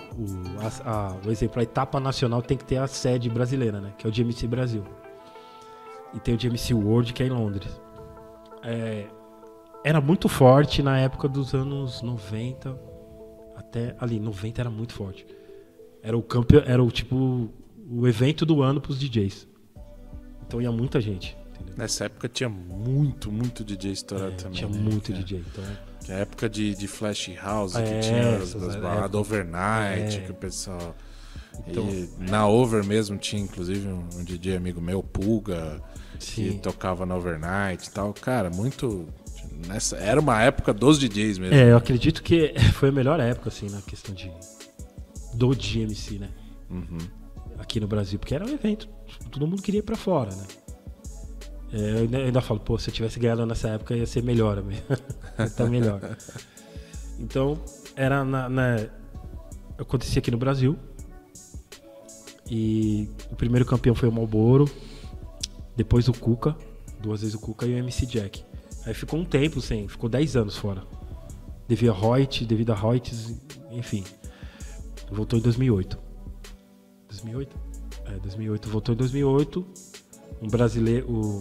a, a- o exemplo, a etapa nacional tem que ter a sede brasileira, né? Que é o GMC Brasil. E tem o GMC World, que é em Londres. É, era muito forte na época dos anos 90. Até ali, 90 era muito forte. Era o campe, era o tipo o evento do ano pros DJs. Então ia muita gente. Entendeu? Nessa época tinha muito, muito DJ estourado É, também. tinha né? muito É. DJ. Então, Tinha época de, de Flash House, É, que tinha as, as época. baladas overnight, É. que o pessoal. Então- E na Over mesmo tinha, inclusive, um, um DJ amigo meu, Pulga, que Sim. tocava na overnight e tal. Cara, muito. Nessa, era uma época dos DJs mesmo. É, eu acredito que foi a melhor época, assim, na questão de. do GMC, né? Uhum. Aqui no Brasil, porque era um evento. Todo mundo queria ir pra fora, né? É, eu ainda, eu ainda falo, pô, se eu tivesse ganhado nessa época ia ser melhor, tá melhor. Então, era na, na- Acontecia aqui no Brasil. E o primeiro campeão foi o Malboro. Depois o Cuca. Duas vezes o Cuca e o MC Jack. Aí ficou um tempo sem, ficou 10 anos fora. Devido a Reut, devido a Reuters, enfim. Voltou em 2008. 2008? É, 2008. Voltou em 2008. Um brasileiro.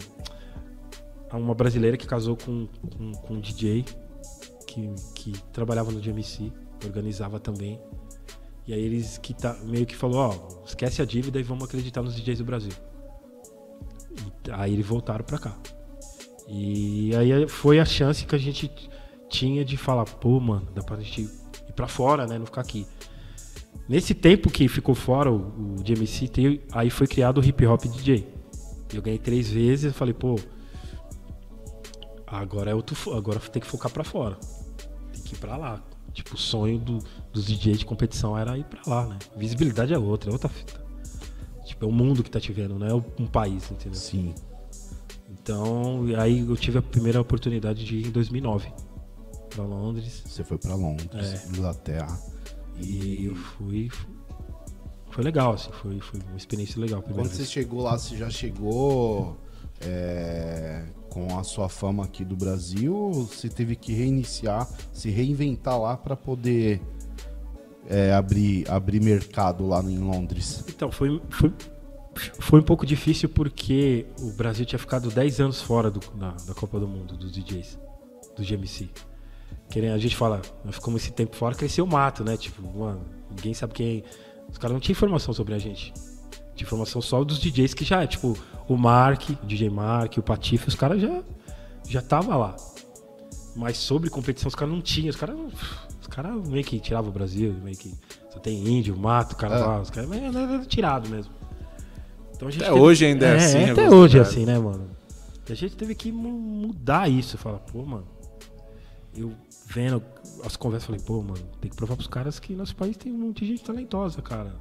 uma brasileira que casou com, com, com um DJ que, que trabalhava no GMC, organizava também. E aí eles que tá, meio que falou, ó, esquece a dívida e vamos acreditar nos DJs do Brasil. Aí eles voltaram pra cá. E aí foi a chance que a gente tinha de falar, pô, mano, dá pra gente ir pra fora, né? Não ficar aqui. Nesse tempo que ficou fora o, o tem- aí foi criado o Hip Hop DJ. Eu ganhei três vezes, eu falei, pô, agora é outro, agora tem que focar pra fora. Tem que ir pra lá. Tipo, o sonho do- dos DJs de competição era ir pra lá, né? Visibilidade é outra, é outra fita. É o mundo que tá te vendo, não é um país, entendeu? Sim. Então, e aí eu tive a primeira oportunidade de ir em 2009 pra Londres. Você foi pra Londres, É. Inglaterra. E eu fui. Foi legal, assim, foi, foi uma experiência legal. Quando você vez. chegou lá, você já chegou é, com a sua fama aqui do Brasil? Ou você teve que reiniciar, se reinventar lá pra poder é, abrir, abrir mercado lá em Londres? Então, foi, foi, foi um pouco difícil porque o Brasil tinha ficado 10 anos fora do, da, da Copa do Mundo, dos DJs, do GMC. A gente fala, nós ficamos esse tempo fora, cresceu o mato, né? Tipo, mano, ninguém sabe quem. Os caras não tinham informação sobre a gente. Tinha informação só dos DJs que já, tipo, o Mark, o DJ Mark, o Patife, os caras já já tava lá. Mas sobre competição os caras não tinham, os caras os caras meio que tiravam o Brasil, meio que só tem índio, mato, carnaval, os caras meio era tirado mesmo. Então a gente Até hoje ainda é assim, em até alguns hoje é assim, né, mano? E a gente teve que mu- mudar isso, falar, pô, mano, eu vendo as conversas, falei, pô, mano, tem que provar pros caras que nosso país tem um monte de gente talentosa, cara.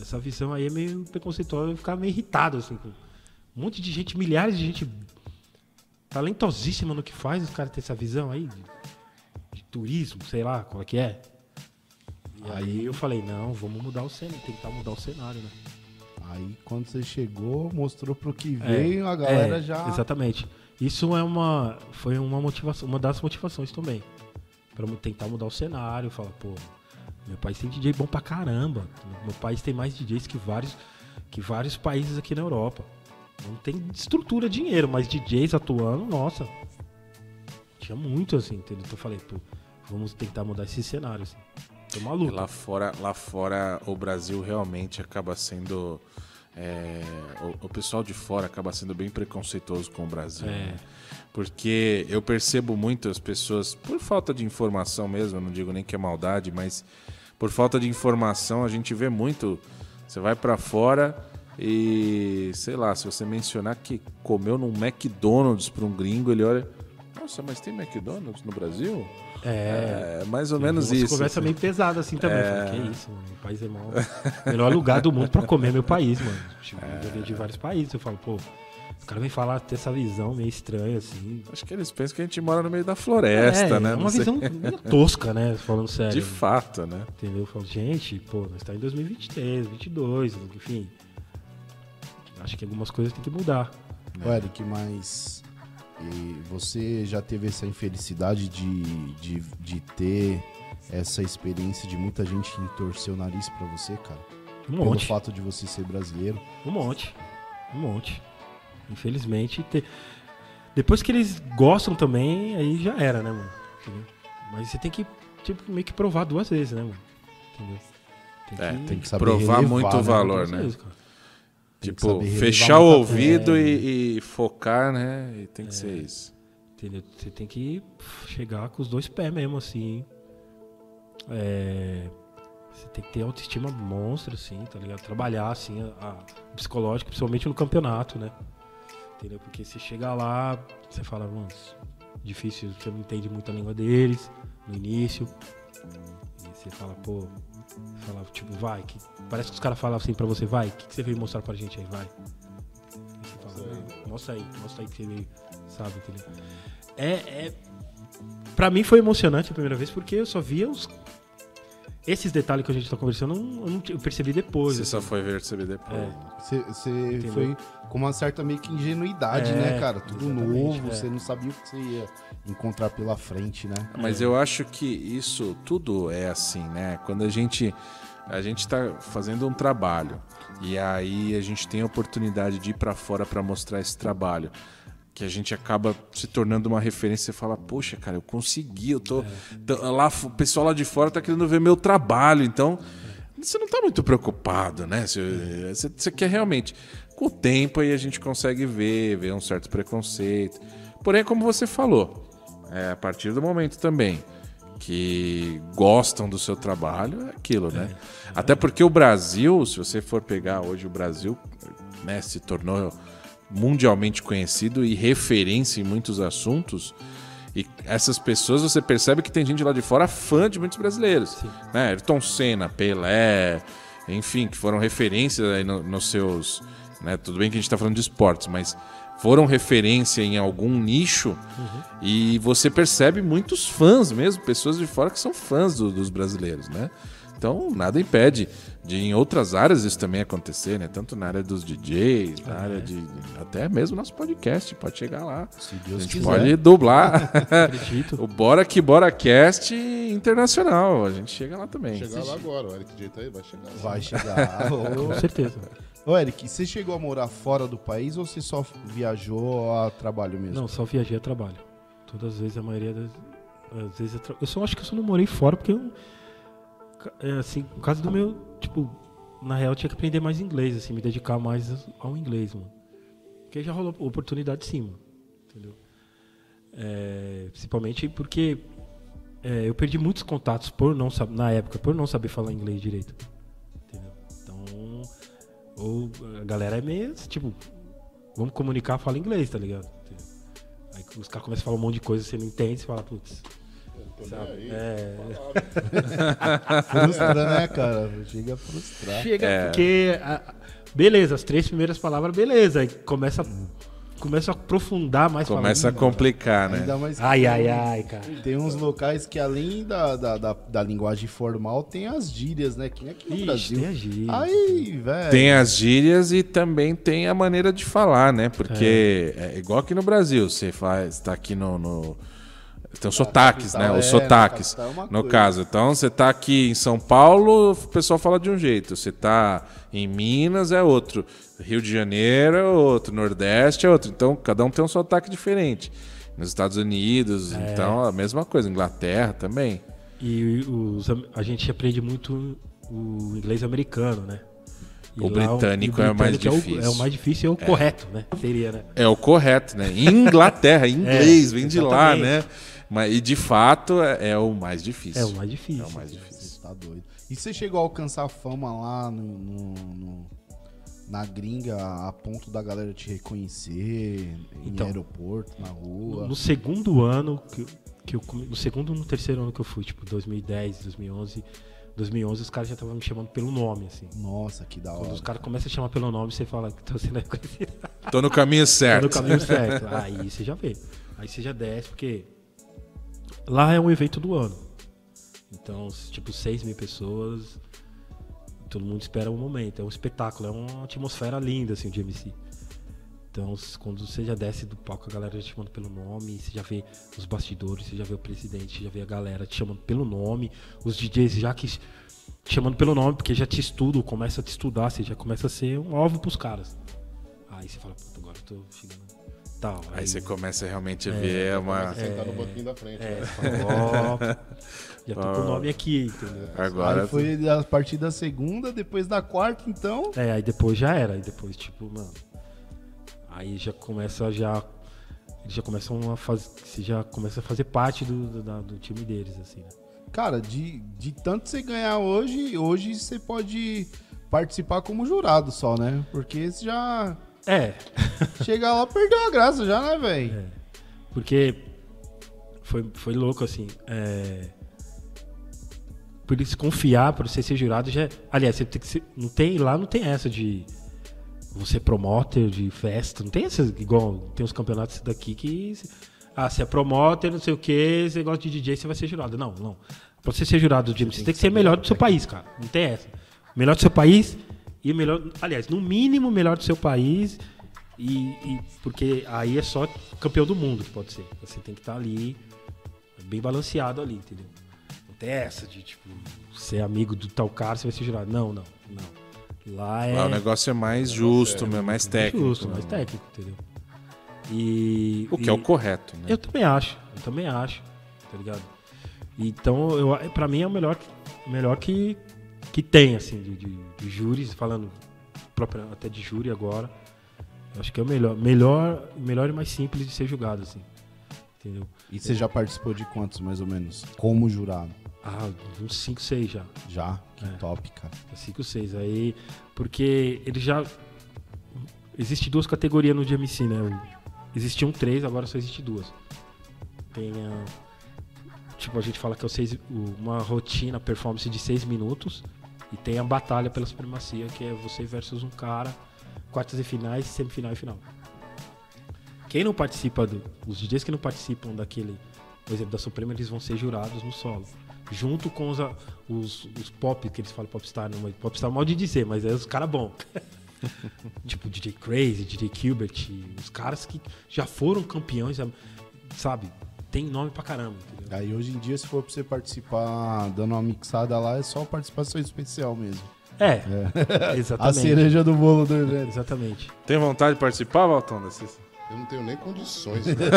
Essa visão aí é meio preconceituosa, eu ficava meio irritado, assim, com um monte de gente, milhares de gente talentosíssima no que faz, os caras têm essa visão aí turismo, sei lá, qual é que é. E aí eu falei, não, vamos mudar o cenário, tentar mudar o cenário, né? Aí quando você chegou, mostrou pro que veio, a galera É, já. Exatamente. Isso é uma, foi uma motivação, uma das motivações também. Pra mu- tentar mudar o cenário, falar, pô, meu país tem DJ bom pra caramba. Meu país tem mais DJs que vários, que vários países aqui na Europa. Não tem estrutura, dinheiro, mas DJs atuando, nossa. Tinha muito assim, entendeu? Então eu falei, pô, vamos tentar mudar esse cenário, assim. Foi uma luta. Lá fora, lá fora, o Brasil realmente acaba sendo. é, o, o pessoal de fora acaba sendo bem preconceituoso com o Brasil. É. né? Porque eu percebo muito as pessoas, por falta de informação mesmo, não digo nem que é maldade, mas por falta de informação a gente vê muito. Você vai pra fora e, sei lá, se você mencionar que comeu num McDonald's pra um gringo, ele olha. Nossa, mas tem McDonald's no Brasil? É, É, mais ou menos Uma isso. conversa assim. meio pesada assim também. Eu falei, que isso, mano. Meu país é mó... melhor lugar do mundo pra comer é meu país, mano. Tipo, eu veio de vários países. Eu falo, pô, os caras vêm falar, ter essa visão meio estranha, assim. Acho que eles pensam que a gente mora no meio da floresta, é, né? É Não uma sei. visão meio tosca, né? Falando sério. De fato, né? Entendeu? Eu falo, gente, pô, nós estamos em 2023, 2022, enfim. Acho que algumas coisas tem que mudar. Ô, Eric, mas e você já teve essa infelicidade de, de, de ter essa experiência de muita gente que torceu o nariz pra você, cara? Um Pelo monte. fato de você ser brasileiro. Um monte. Um monte. Infelizmente. te- Depois que eles gostam também, aí já era, né, mano? Entendeu? Mas você tem que, tipo, meio que provar duas vezes, né, mano? Entendeu? É, Tem que saber Provar relevar, muito né? valor, duas né? vezes, cara. Tem Tipo, fechar o ouvido coisa. e, e focar, né? E tem que ser isso. Entendeu? Você tem que chegar com os dois pés mesmo, assim. É, Você tem que ter autoestima monstra, assim, tá ligado? Trabalhar, assim, a, a- psicológico, principalmente no campeonato, né? Entendeu? Porque você chega lá, você fala, mano, difícil, você não entende muito a língua deles no início. E você fala, pô, você fala, tipo, vai, que, parece que os caras falam assim pra você, vai, o que, que você veio mostrar pra gente aí, vai. Você fala, "Não, mostra aí, mostra aí que você veio, sabe, entendeu? É, é, pra mim foi emocionante a primeira vez porque eu só via os. Esses detalhes que a gente tá conversando, eu, não, eu percebi depois. Você só assim. foi perceber depois. É. Você, foi com uma certa meio que ingenuidade, É, né, cara? Tudo novo, é. você não sabia o que você ia encontrar pela frente, né? Mas eu acho que isso tudo é assim, né? Quando a gente a gente tá fazendo um trabalho e aí a gente tem a oportunidade de ir para fora para mostrar esse trabalho, que a gente acaba se tornando uma referência e fala, poxa, cara, eu consegui, eu tô tô- lá o pessoal lá de fora tá querendo ver meu trabalho, então você não tá muito preocupado, né? Você, você- você quer realmente. Com o tempo aí a gente consegue ver, ver um certo preconceito. Porém, como você falou, é, a partir do momento também que gostam do seu trabalho, é aquilo, né? Até porque o Brasil, se você for pegar hoje o Brasil, né, se tornou mundialmente conhecido e referência em muitos assuntos. E essas pessoas, você percebe que tem gente lá de fora fã de muitos brasileiros. Né? Ayrton Senna, Pelé, enfim, que foram referências aí no- nos seus. Né? Tudo bem que a gente está falando de esportes, mas foram referência em algum nicho e você percebe muitos fãs mesmo, pessoas de fora que são fãs do- dos brasileiros, né? Então, nada impede de em outras áreas isso também acontecer, né? Tanto na área dos DJs, na área de. Até mesmo nosso podcast, pode chegar lá. Se A Deus gente quiser. pode dublar Acredito. o Bora Que Bora Cast internacional. A gente chega lá também. Chegar lá agora, o Eric J tá aí, vai chegar. lá. Vai chegar. Com certeza. Ô, Eric, você chegou a morar fora do país ou você só viajou a trabalho mesmo? Não, só viajei a trabalho. Todas as vezes, a maioria das às vezes eu, tra- eu só acho que eu só não morei fora porque eu, é, assim, por causa do meu, tipo, na real tinha que aprender mais inglês, assim, me dedicar mais ao inglês, mano. Porque já rolou oportunidade sim, mano. Entendeu? É, principalmente porque é, eu perdi muitos contatos por não na época, por não saber falar inglês direito. Entendeu? Então, ou a galera é meio, tipo, vamos comunicar, fala inglês, tá ligado? Aí os caras começam a falar um monte de coisa, você não entende, você fala, putz. Aí, É, Frustra, né, cara? Chega a frustrar. chega, É. porque. a- beleza, as três primeiras palavras, beleza. Aí começa a começa a aprofundar mais Começa a "Ih, mano, complicar, né? Ainda mais que Ai, ai, ai, cara. Tem uns locais que além da, da, da, da linguagem formal, tem as gírias, né? Que nem aqui no Ixi, Brasil. tem a gíria. Aí, velho. Tem as gírias e também tem a maneira de falar, né? Porque é, igual aqui no Brasil, você faz, tá aqui no. no- tem os sotaques, né? Os é, sotaques, é no coisa. caso. Então, você tá aqui em São Paulo, o pessoal fala de um jeito. Você tá em Minas, é outro. Rio de Janeiro é outro. Nordeste é outro. Então, cada um tem um sotaque diferente. Nos Estados Unidos, É. então, a mesma coisa. Inglaterra também. E os a gente aprende muito o inglês americano, né? O lá britânico o é o mais britânico difícil. É o, mais difícil e o correto, né? Seria, né? É o correto, né? Inglaterra, inglês, vem de lá, né? Mas, e de fato é, é o mais difícil. É o mais difícil. É o mais difícil. Você tá doido. E você chegou a alcançar fama lá no, no- no- na gringa a ponto da galera te reconhecer em Então, aeroporto, na rua? No segundo ano que, eu- que eu no segundo no terceiro ano que eu fui, tipo 2010, 2011, 2011 os caras já estavam me chamando pelo nome assim. Nossa, que da Quando hora. os caras começam a chamar pelo nome, você fala que tá sendo reconhecido. Tô no caminho certo. no caminho certo. Aí você já vê. Aí você já desce, porque lá é um evento do ano. Então, tipo, 6 mil pessoas. Todo mundo espera um momento. É um espetáculo, é uma atmosfera linda, assim, de MC. Então, quando você já desce do palco, a galera já te chamando pelo nome, você já vê os bastidores, você já vê o presidente, você já vê a galera te chamando pelo nome, os DJs já que te chamando pelo nome, porque já te estudam, começa a te estudar, você já começa a ser um alvo pros caras. Aí você fala, puta, agora eu tô chegando. Tal. Aí você começa realmente a ver é uma. Sentar no banquinho da frente, É, né? fala, ó, já tô com o nome aqui, entendeu? Agora Aí foi a partir da segunda, depois da quarta, então. É, aí depois já era, aí depois, tipo, mano. Aí já começa já. Eles já começam a fazer. Você já começa a fazer parte do, do, da- do time deles, assim, né? Cara, de, de tanto você ganhar hoje, hoje você pode participar como jurado só, né? Porque você já É, chega lá, perdeu a graça já, né, velho? porque foi, foi louco, assim. É, por eles confiar, por você ser jurado, já. Aliás, você tem que ser. Não tem, lá não tem essa de. Você é promoter de festa, não tem essa. Igual tem os campeonatos daqui que. Ah, você é promoter, não sei o que, você gosta de DJ, você vai ser jurado. Não, não. Pra você ser jurado de você tem que ser melhor do seu país, cara. Não tem essa. Melhor do seu país e melhor. Aliás, no mínimo, melhor do seu país. E, e- porque aí é só campeão do mundo que pode ser. Você tem que estar ali, bem balanceado ali, entendeu? Não tem essa de, tipo, ser amigo do tal cara, você vai ser jurado. Não, não, não. Lá é. Lá o negócio é mais justo, é mais técnico. Justo, né? mais técnico, entendeu? E. O que e- é o correto, né? Eu também acho, eu também acho, tá ligado? Então, eu, pra mim é o melhor, melhor que, que tem, assim, de, de júris, falando própria, até de júri agora. Acho que é o melhor, melhor, melhor e mais simples de ser julgado, assim. Entendeu? E você já participou de quantos, mais ou menos? Como jurado? Ah, uns 5, 6 já. Já? Que É. top, cara. 5, 6. Aí, porque ele já. Existe duas categorias no DMC, né? Existiam três, agora só existe duas. Tem a. Tipo, a gente fala que é o seis, uma rotina, performance de 6 minutos. E tem a batalha pela supremacia, que é você versus um cara, quartas e finais, semifinal e final. Quem não participa do. Os DJs que não participam daquele. Por exemplo, da Suprema, eles vão ser jurados no solo. Junto com os, os, os pop, que eles falam popstar, não, popstar é mal de dizer, mas é os caras bons. tipo DJ Crazy, DJ Gilbert, os caras que já foram campeões, sabe? Tem nome pra caramba? Aí hoje em dia, se for pra você participar dando uma mixada lá, é só participação especial mesmo. É, A exatamente. cereja do bolo do evento. Exatamente. Tem vontade de participar, Valtão? Desses? Eu não tenho nem condições. né? Tem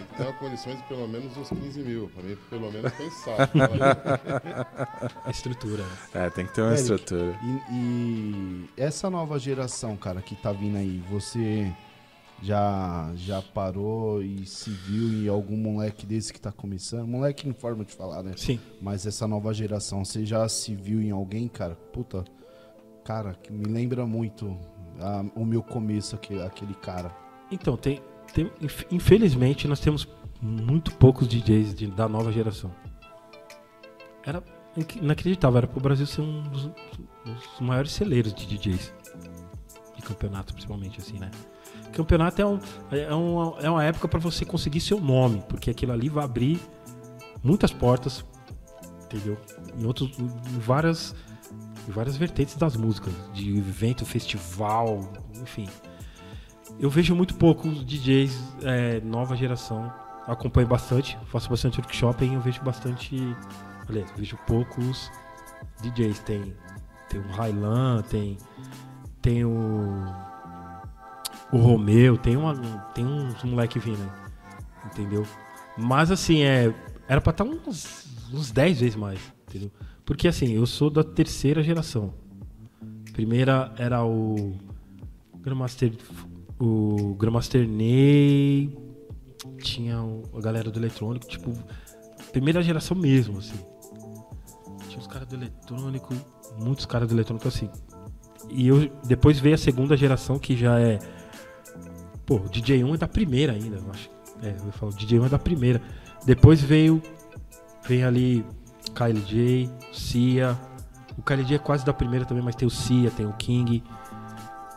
que ter uma condições de pelo menos uns 15 mil. Pra mim, pelo menos pensar. A estrutura. né? É, tem que ter uma Eric, estrutura. E, e essa nova geração, cara, que tá vindo aí, você já, já parou e se viu em algum moleque desse que tá começando? Moleque em forma de falar, né? Sim. Mas essa nova geração, você já se viu em alguém, cara? Puta, cara, que me lembra muito ah, o meu começo, aquele, aquele cara. Então, tem, tem- inf- infelizmente nós temos muito poucos DJs de- da nova geração. Era inacreditável, era pro Brasil ser um dos, dos maiores celeiros de DJs. De campeonato, principalmente assim, né? Campeonato é, um, é, uma, é uma época para você conseguir seu nome, porque aquilo ali vai abrir muitas portas, entendeu? Em outros, em várias, em várias vertentes das músicas, de evento, festival, enfim. Eu vejo muito poucos DJs é, nova geração. Acompanho bastante, faço bastante workshop e eu vejo bastante. Aliás, vejo poucos DJs. Tem, tem o Railan, tem, tem o. O Romeu, tem, uma, tem uns moleque vindo, entendeu? Mas assim, é, era pra estar uns, uns 10 vezes mais, entendeu? Porque assim, eu sou da terceira geração. Primeira era o Grandmaster, o Grandmaster Ney, tinha a galera do eletrônico, tipo, primeira geração mesmo, assim. Tinha os caras do eletrônico, muitos caras do eletrônico assim. E eu depois veio a segunda geração que já é pô, o DJ1 é da primeira ainda, eu acho. É, eu falo, DJ1 é da primeira. Depois veio vem ali KLJ, Cia. O KLJ é quase da primeira também, mas tem o Cia, tem o King,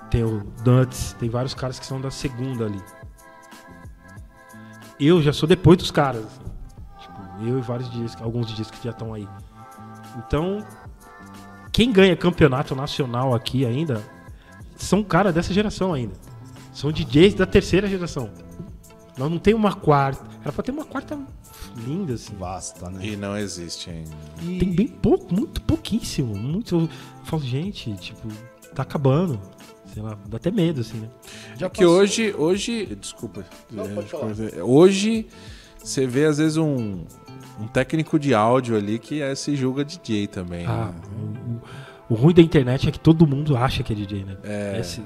tem o Nuts, tem vários caras que são da segunda ali. Eu já sou depois dos caras. assim. Tipo, eu e vários dias, alguns dias que já estão aí. Então, quem ganha campeonato nacional aqui ainda são caras dessa geração ainda. São DJs da terceira geração. Nós não tem uma quarta. Era pra ter uma quarta linda, assim. Vasta, né? E não existe ainda. E- Tem bem pouco, muito pouquíssimo. Muito. Eu falo, gente, tipo, tá acabando. Sei lá, dá até medo, assim, né? Já Que passou- hoje, hoje, desculpa. Não, é, pode falar. coisa- Hoje você vê às vezes um, um técnico de áudio ali que é, se julga DJ também. Ah, né? o, o- o ruim da internet é que todo mundo acha que é DJ, né? É. Esse-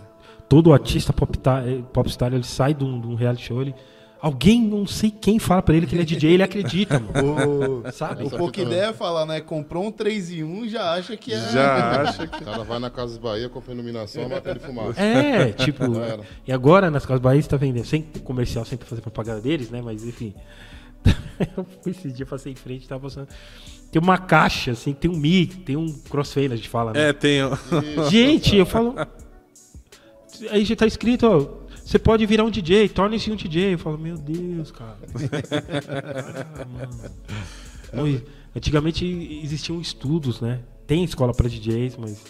todo artista popstar, eh, popstar ele sai de um, de um reality show, ele. Alguém, não sei quem, fala pra ele que ele é DJ, ele acredita, mano. O, Sabe? o pouco ideia fala, né? Comprou um 3 em 1, já acha que é. Já acha que O cara vai na Casa Bahia, compra iluminação, mata de fumaça. É, tipo. E agora nas Casas Bahia está vendendo, sem comercial, sem fazer propaganda deles, né? Mas enfim. Eu fui esse dia, passei em frente, tava passando. Tem uma caixa, assim, tem um mic, tem um crossfade, a gente fala, né? É, tem. Gente, eu falo. Aí já tá escrito, ó. Você pode virar um DJ, torne-se um DJ. Eu falo, meu Deus, cara. Ah, mano. Antigamente existiam estudos, né? Tem escola pra DJs, mas.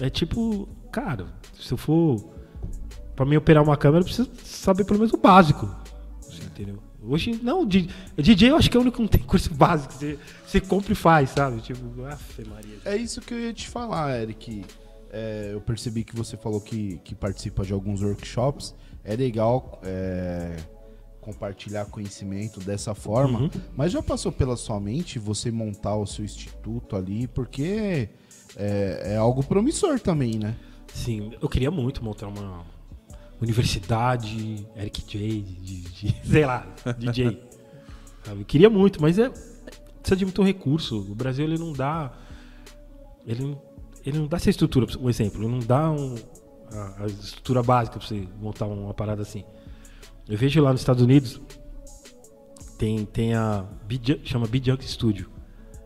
É tipo, cara, se eu for. Pra mim operar uma câmera, eu preciso saber pelo menos o básico. Você entendeu? Hoje, não, DJ eu acho que é o único que não tem curso básico. Você, você compra e faz, sabe? Tipo, afe Maria. É isso que eu ia te falar, Eric. É, eu percebi que você falou que, que participa de alguns workshops. É legal é, compartilhar conhecimento dessa forma. Uhum. Mas já passou pela sua mente você montar o seu instituto ali? Porque é, é algo promissor também, né? Sim, eu queria muito montar uma universidade, Eric J, de, de- sei lá, DJ. Eu queria muito, mas é, precisa de muito recurso. O Brasil ele não dá. Ele, não- ele não dá essa estrutura. Um exemplo, ele não dá um- a, a estrutura básica pra você montar uma parada assim. Eu vejo lá nos Estados Unidos, tem, tem a. Chama Bjunk Studio.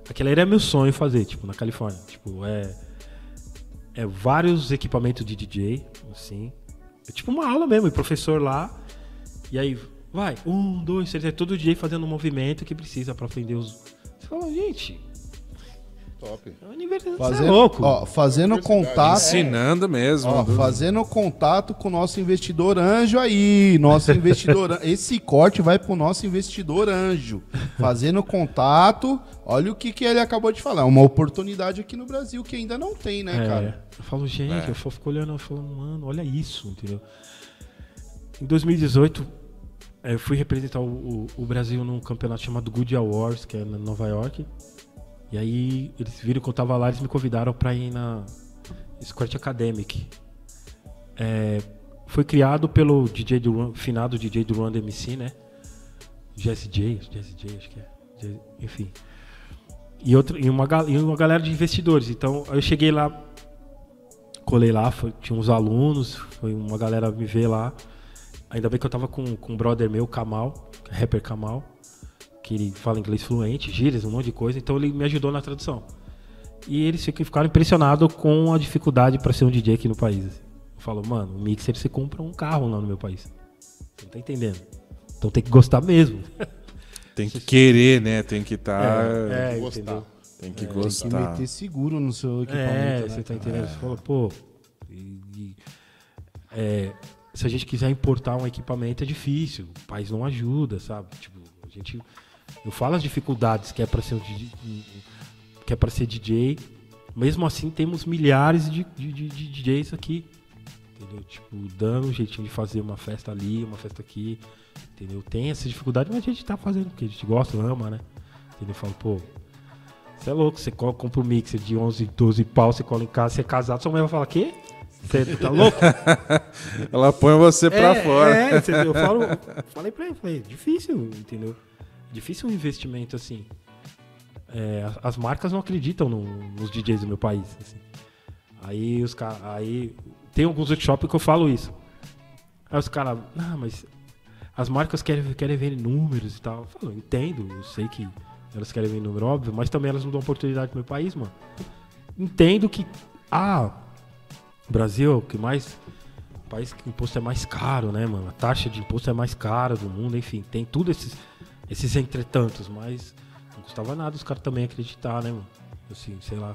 Aquela era meu sonho fazer, tipo, na Califórnia. Tipo, é é, vários equipamentos de DJ, assim. É tipo uma aula mesmo, e professor lá. E aí, vai, um, dois, três, é todo DJ fazendo um movimento que precisa pra aprender os. Você fala, gente, Top. é um aniversário. Você Fazendo, é louco. ó, fazendo contato. Ensinando mesmo. Ó, fazendo contato com o nosso investidor anjo aí. Nosso investidor. Esse corte vai pro nosso investidor anjo. Fazendo contato. Olha o que, que ele acabou de falar. Uma oportunidade aqui no Brasil que ainda não tem, né, É, cara? Eu falo, gente, É. eu fico olhando, eu falo, mano, olha isso, entendeu? Em 2018, eh, eu fui representar o, o- o Brasil num campeonato chamado Good Awards, que é em Nova York. E aí eles viram que eu tava lá, eles me convidaram pra ir na Squirt Academic. É, foi criado pelo DJ do Run- finado DJ do Run MC, né? Jesse J, Jesse J, acho que é. Enfim. E, outra, e, uma, e uma galera de investidores. Então eu cheguei lá, colei lá, foi- tinha uns alunos, foi uma galera me ver lá. Ainda bem que eu tava com, com um brother meu, Kamal, rapper Kamal, que ele fala inglês fluente, gírias, um monte de coisa, então ele me ajudou na tradução. E eles ficaram impressionados com a dificuldade para ser um DJ aqui no país. assim. Eu falo, mano, o mixer você compra um carro lá no meu país. Você não tá entendendo? Então tem que gostar mesmo. Tem que querer, né? Tem que estar. é, gostar. entendeu? Tem que Tem que gostar. meter seguro no seu equipamento. É, né, você tá entendendo? Você fala, pô. e- e, é, se a gente quiser importar um equipamento é difícil, o país não ajuda, sabe? Tipo, a gente. Eu falo as dificuldades que é para ser DJ, que é para ser DJ. Mesmo assim, temos milhares de, de, de- de DJs aqui. Entendeu? Tipo, dando um jeitinho de fazer uma festa ali, uma festa aqui. Entendeu? Tem essa dificuldade, mas a gente tá fazendo porque a gente gosta, ama, né? Entendeu? Fala, pô, você é louco, você co- compra um mixer de 11, 12 pau, você cola em casa, você é casado, sua mãe vai falar, quê? Você tá louco? Ela põe você pra é, fora. É, entendeu? Eu falo, falei pra ele, falei, difícil, entendeu? Difícil um investimento assim. É, as- as marcas não acreditam no- nos DJs do meu país. assim. Aí os. Aí tem alguns workshops que eu falo isso. Aí os caras, ah, mas as marcas querem, querem ver números e tal. Eu falo, entendo, eu sei que elas querem ver número, óbvio, mas também elas não dão oportunidade pro meu país, mano. Entendo que. Ah, Brasil é que mais. País que o imposto é mais caro, né, mano? A taxa de imposto é mais cara do mundo, enfim, tem tudo esses, esses entretantos, mas não custava nada os caras também acreditar, né, mano? Assim, sei lá.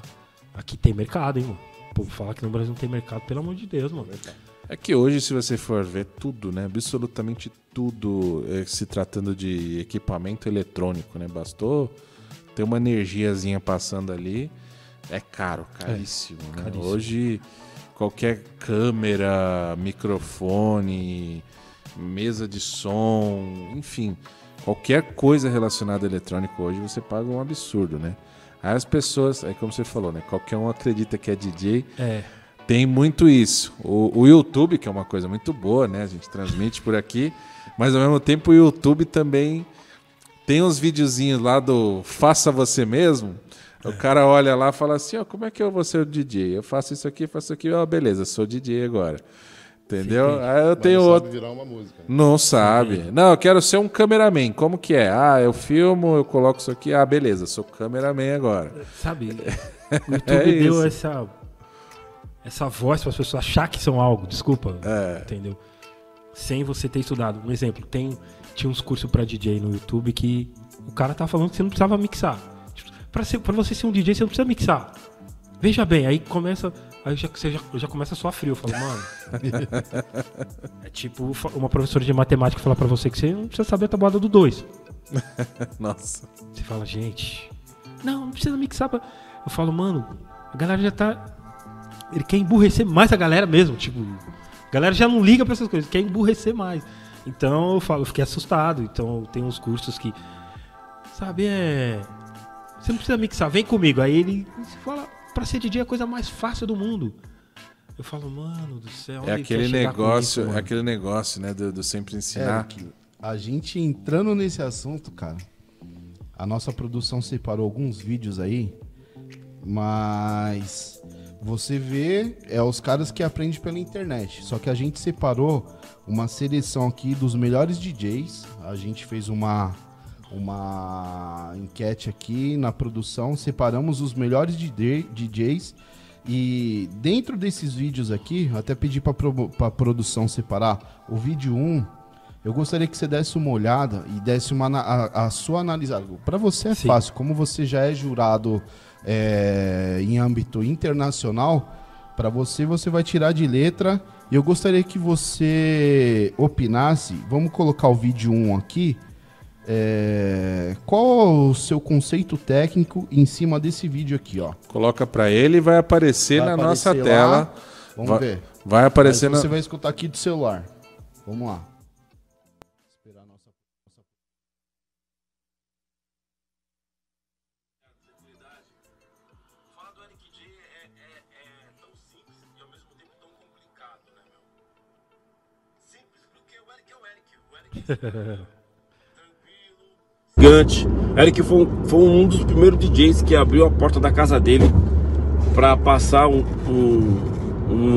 Aqui tem mercado, hein, mano? O povo fala que no Brasil não tem mercado, pelo amor de Deus, mano. É que hoje, se você for ver tudo, né? Absolutamente tudo eh, se tratando de equipamento eletrônico, né? Bastou ter uma energiazinha passando ali. É caro, caríssimo, né? caríssimo. Hoje, qualquer câmera, microfone, mesa de som, enfim, qualquer coisa relacionada a eletrônico hoje você paga um absurdo, né? Aí as pessoas, é como você falou, né? Qualquer um acredita que é DJ, É. tem muito isso. O, o YouTube, que é uma coisa muito boa, né? A gente transmite por aqui, mas ao mesmo tempo o YouTube também tem uns videozinhos lá do Faça Você Mesmo. O cara olha lá e fala assim: ó, como é que eu vou ser o DJ? Eu faço isso aqui, faço aqui, ó, beleza, sou DJ agora. Entendeu? Aí eu Mas tenho não outro. sabe virar uma música. né? Não sabe. Não, eu quero ser um cameraman. Como que é? Ah, eu filmo, eu coloco isso aqui. Ah, beleza, sou cameraman agora. Sabe? O YouTube É deu essa essa voz para as pessoas achar que são algo, desculpa. É. Entendeu? Sem você ter estudado. Um exemplo, tem tinha uns cursos para DJ no YouTube que o cara tá falando que você não precisava mixar. Tipo, ser, pra você ser um DJ, você não precisa mixar. Veja bem, aí começa. Aí já, você já, já começa a suar frio. Eu falo, mano. é tipo uma professora de matemática falar pra você que você não precisa saber a tabuada do 2. Nossa. Você fala, gente, não, não precisa mixar. Pra... Eu falo, mano, a galera já tá. Ele quer emburrecer mais a galera mesmo. Tipo, a galera já não liga pra essas coisas, quer emburrecer mais. Então eu falo, eu fiquei assustado. Então tem uns cursos que. Sabe, é. Você não precisa mixar, vem comigo. Aí ele fala, pra ser DJ é a coisa mais fácil do mundo. Eu falo, mano do céu. É ele aquele negócio, isso, é aquele negócio, né, do, do sempre ensinar. Eric, a gente entrando nesse assunto, cara, a nossa produção separou alguns vídeos aí, mas você vê, é os caras que aprendem pela internet. Só que a gente separou uma seleção aqui dos melhores DJs. A gente fez uma uma enquete aqui na produção, separamos os melhores DJ DJs e dentro desses vídeos aqui, até pedi para a produção separar o vídeo 1. Eu gostaria que você desse uma olhada e desse uma a, a sua analisada. Para você é Sim. fácil, como você já é jurado é, em âmbito internacional, para você você vai tirar de letra. E eu gostaria que você opinasse. Vamos colocar o vídeo 1 aqui. É, qual o seu conceito técnico em cima desse vídeo aqui, ó? Coloca pra ele e vai aparecer Vai na aparecer nossa lá. tela. Vamos vai, ver. Vai aparecer Mas na. você vai escutar aqui do celular. Vamos lá. Gigante. Eric foi, um- foi um dos primeiros DJs que abriu a porta da casa dele pra passar um, um,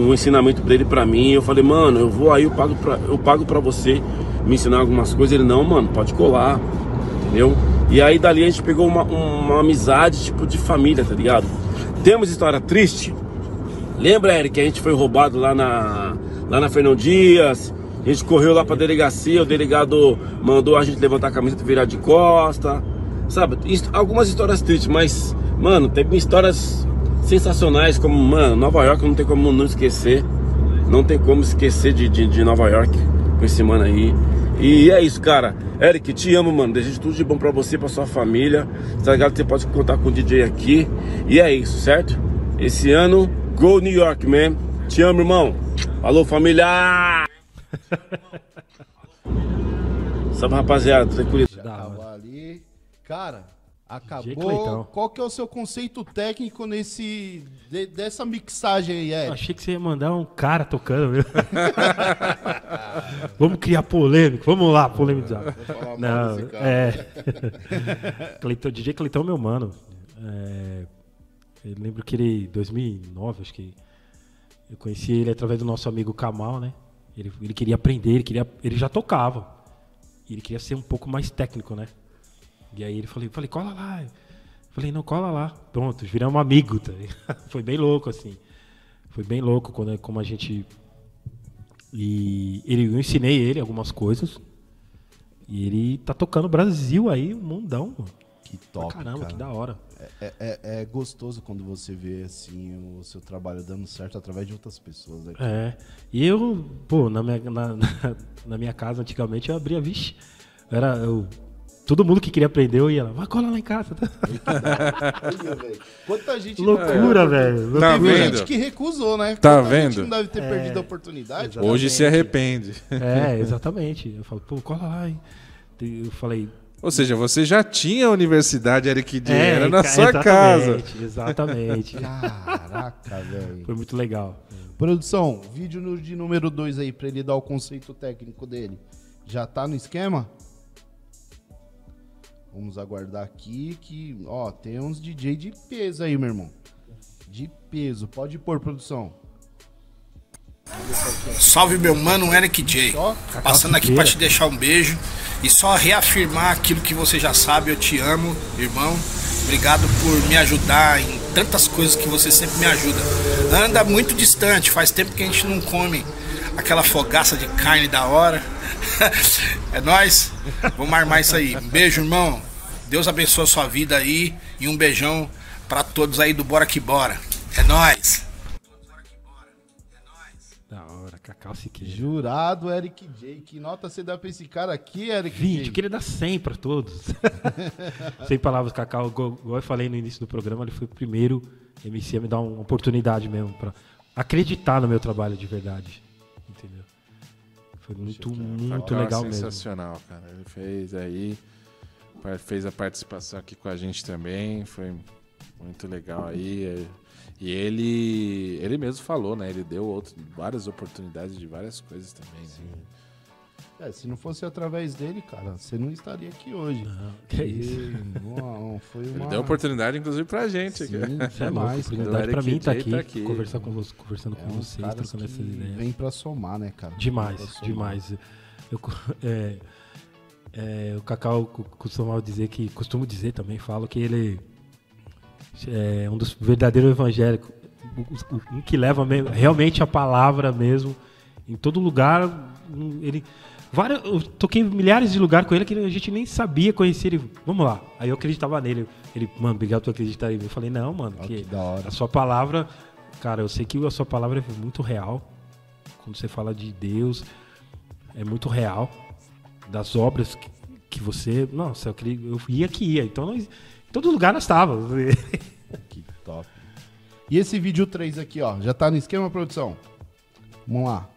um ensinamento dele pra mim. Eu falei, mano, eu vou aí, eu pago pra, eu pago você me ensinar algumas coisas. Ele, não, mano, pode colar. Entendeu? E aí dali a gente pegou uma, uma amizade tipo de família, tá ligado? Temos história triste. Lembra, Eric, que a gente foi roubado lá na, lá na Fernão Dias. A gente correu lá pra delegacia, o delegado mandou a gente levantar a camiseta e virar de costa. Sabe, His- algumas histórias tristes, mas, mano, teve histórias sensacionais, como, mano, Nova York não tem como não esquecer. Não tem como esquecer de, de, de Nova York com esse mano aí. E é isso, cara. Eric, te amo, mano. Desejo tudo de bom pra você, pra sua família. Tá ligado? Você pode contar com o DJ aqui. E é isso, certo? Esse ano, Go New York, man. Te amo, irmão. Falou, família! Salve, rapaziada. Tranquilidade. Hora. Acabou ali. Cara, acabou. Qual que é o seu conceito técnico nesse de- dessa mixagem aí, Eu Ed? achei que você ia mandar um cara tocando, viu? vamos criar polêmica, vamos lá, polemizar. falar mal Não, desse cara. é. Cleitão, DJ Cleitão é meu mano. É, eu lembro que ele, 2009, acho que eu conheci ele através do nosso amigo Kamal, né? Ele, ele queria aprender, ele, queria, ele já tocava. E ele queria ser um pouco mais técnico, né? E aí ele falei, falei, cola lá. Eu falei, não, cola lá. Pronto, viramos amigo. Tá? Foi bem louco, assim. Foi bem louco quando, como a gente. E ele, eu ensinei ele algumas coisas. E ele tá tocando Brasil aí, um mundão, mano. Que top, caramba, cara. que da hora. É, é- é gostoso quando você vê assim o seu trabalho dando certo através de outras pessoas. Né? É. E eu, pô, na minha, na, na- minha casa antigamente eu abria, vixe. Era. Eu, todo mundo que queria aprender, eu ia lá, vai cola lá em casa. Quanta gente Loucura, velho. Tá Teve vendo? gente que recusou, né? Tá Quanta gente vendo? não deve ter É. perdido a oportunidade. Hoje se arrepende. É, exatamente. Eu falo, pô, cola lá. hein. Eu falei. Ou seja, você já tinha a universidade Eric D. É, era na ca- sua casa. exatamente, Exatamente. Caraca, velho. Foi muito legal. Produção, vídeo no- de número 2 aí pra ele dar o conceito técnico dele. Já tá no esquema? Vamos aguardar aqui que, ó, tem uns DJ de peso aí, meu irmão. De peso. Pode pôr, produção. Salve meu mano Eric J. Passando aqui pra te deixar um beijo e só reafirmar aquilo que você já sabe, eu te amo, irmão. Obrigado por me ajudar em tantas coisas que você sempre me ajuda. Anda muito distante, faz tempo que a gente não come aquela fogaça de carne da hora. é nóis. Vamos armar isso aí. Um beijo, irmão. Deus abençoe a sua vida aí e um beijão pra todos aí do Bora Que Bora. É nóis. Siqueira. Jurado Eric J. Que nota você dá pra esse cara aqui, Eric 20, J? eu queria dar 100 pra todos. Sem palavras, Cacau. Igual eu falei no início do programa, ele foi o primeiro MC a me dar uma oportunidade mesmo pra acreditar no meu trabalho de verdade. Entendeu? Foi muito, muito Cacau é legal mesmo. sensacional, cara. Ele fez aí, fez a participação aqui com a gente também, foi muito legal aí. é. E ele, ele mesmo falou, né? Ele deu outro- várias oportunidades de várias coisas também. né? É, se não fosse através dele, cara, você não estaria aqui hoje. Que é isso. E, não, foi uma... Ele deu oportunidade, inclusive, pra gente. aqui. Sim, Isso é cara. oportunidade pra mim estar J aqui, tá aqui. conversar com você, conversando É com vocês, trocando que essas ideias. Vem pra somar, né, cara? Demais, demais. Eu, é, é, o Cacau co- costumava dizer que, costumo dizer também, falo que ele é um dos verdadeiros evangélicos, um que leva me- realmente a palavra mesmo em todo lugar. um, Ele, vários, eu toquei em milhares de lugares com ele que a gente nem sabia conhecer ele. Vamos lá. Aí eu acreditava nele. Ele, mano, obrigado por acreditar em mim. Eu falei, não, mano, Ó, que, que a sua palavra, cara, eu sei que a sua palavra é muito real. Quando você fala de Deus, é muito real. Das obras que, que você. Nossa, eu, queria, eu ia que ia. Então, nós, todo lugar nós estávamos. Que top. E esse vídeo 3 aqui, ó, já tá no esquema, produção? Vamos lá.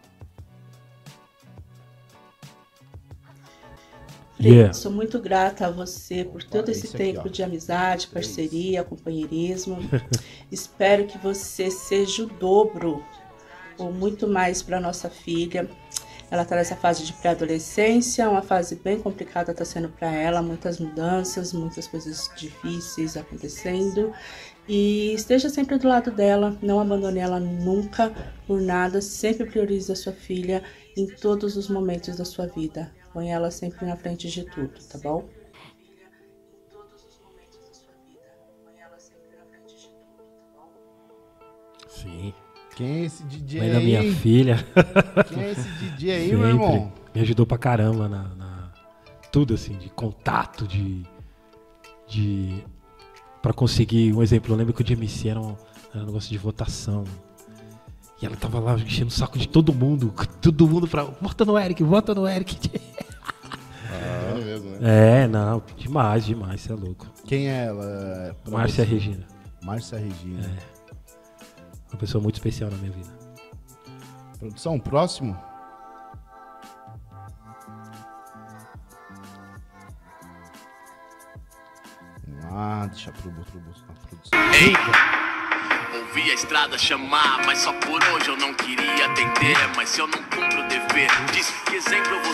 Fred, Yeah. Sou muito grata a você por todo Olha esse aqui, tempo ó. de amizade, parceria, companheirismo. Espero que você seja o dobro ou muito mais para nossa filha. Ela está nessa fase de pré-adolescência, uma fase bem complicada está sendo para ela, muitas mudanças, muitas coisas difíceis acontecendo. E esteja sempre do lado dela, não abandone ela nunca por nada, sempre priorize a sua filha em todos os momentos da sua vida. Põe ela sempre na frente de tudo, tá bom? Sim. Quem é esse DJ Mãe aí? da minha filha. Quem é esse DJ aí, Sempre. meu irmão? Me ajudou pra caramba na, na- tudo assim, de contato, de. de para conseguir um exemplo. Eu lembro que o DMC era um, era um negócio de votação. E ela tava lá enchendo o saco de todo mundo. Todo mundo pra. Vota no Eric, vota no Eric. É mesmo, né? É, não, demais, demais, você é louco. Quem é ela? Pra Márcia você? Regina. Márcia Regina. Uma pessoa muito especial na minha vida. Produção, próximo? Vamos lá, deixa pro, pro, pro, a produção. Ouvi a estrada chamar, mas só por hoje eu não queria atender. Mas se eu não cumpro o dever, diz que exemplo eu vou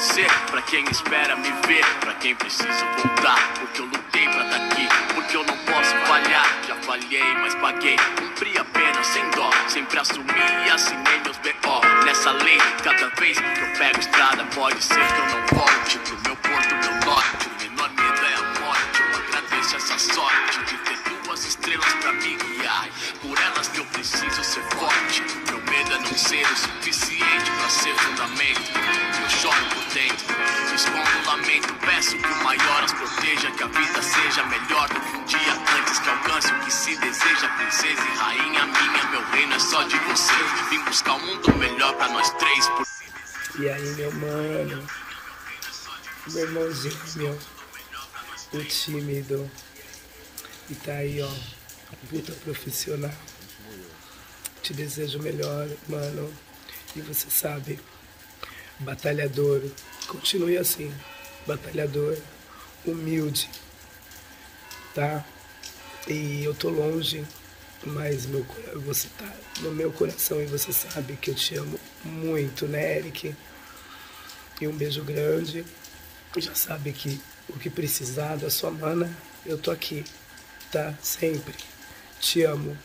pra quem espera me ver, pra quem precisa voltar. Porque eu lutei pra tá aqui, porque eu não posso falhar. Já falhei, mas paguei, cumpri a pena sem dó. Sempre assumi e assinei meus BO. Nessa lei, cada vez que eu pego estrada, pode ser que eu não volte pro meu porto, meu norte. O menor medo é a morte. Eu agradeço essa sorte de ter duas estrelas pra me guiar. Por elas que eu preciso ser forte. Meu medo é não ser o suficiente pra ser fundamento. Eu choro por dentro, escondo o lamento. Peço que o maior as proteja, que a vida seja melhor do que um dia antes. Que alcance o que se deseja, princesa e rainha minha. Meu reino é só de você. Vim buscar um mundo melhor pra nós três. Por E aí, meu mano, meu irmãozinho, meu, o tímido, e tá aí, ó, puta profissional. Te desejo o melhor, mano, e você sabe, batalhador, continue assim, batalhador, humilde, tá? E eu tô longe, mas meu, você tá no meu coração e você sabe que eu te amo muito, né, Eric? E um beijo grande. Já sabe que o que precisar da sua mana, eu tô aqui, tá? Sempre. Te amo.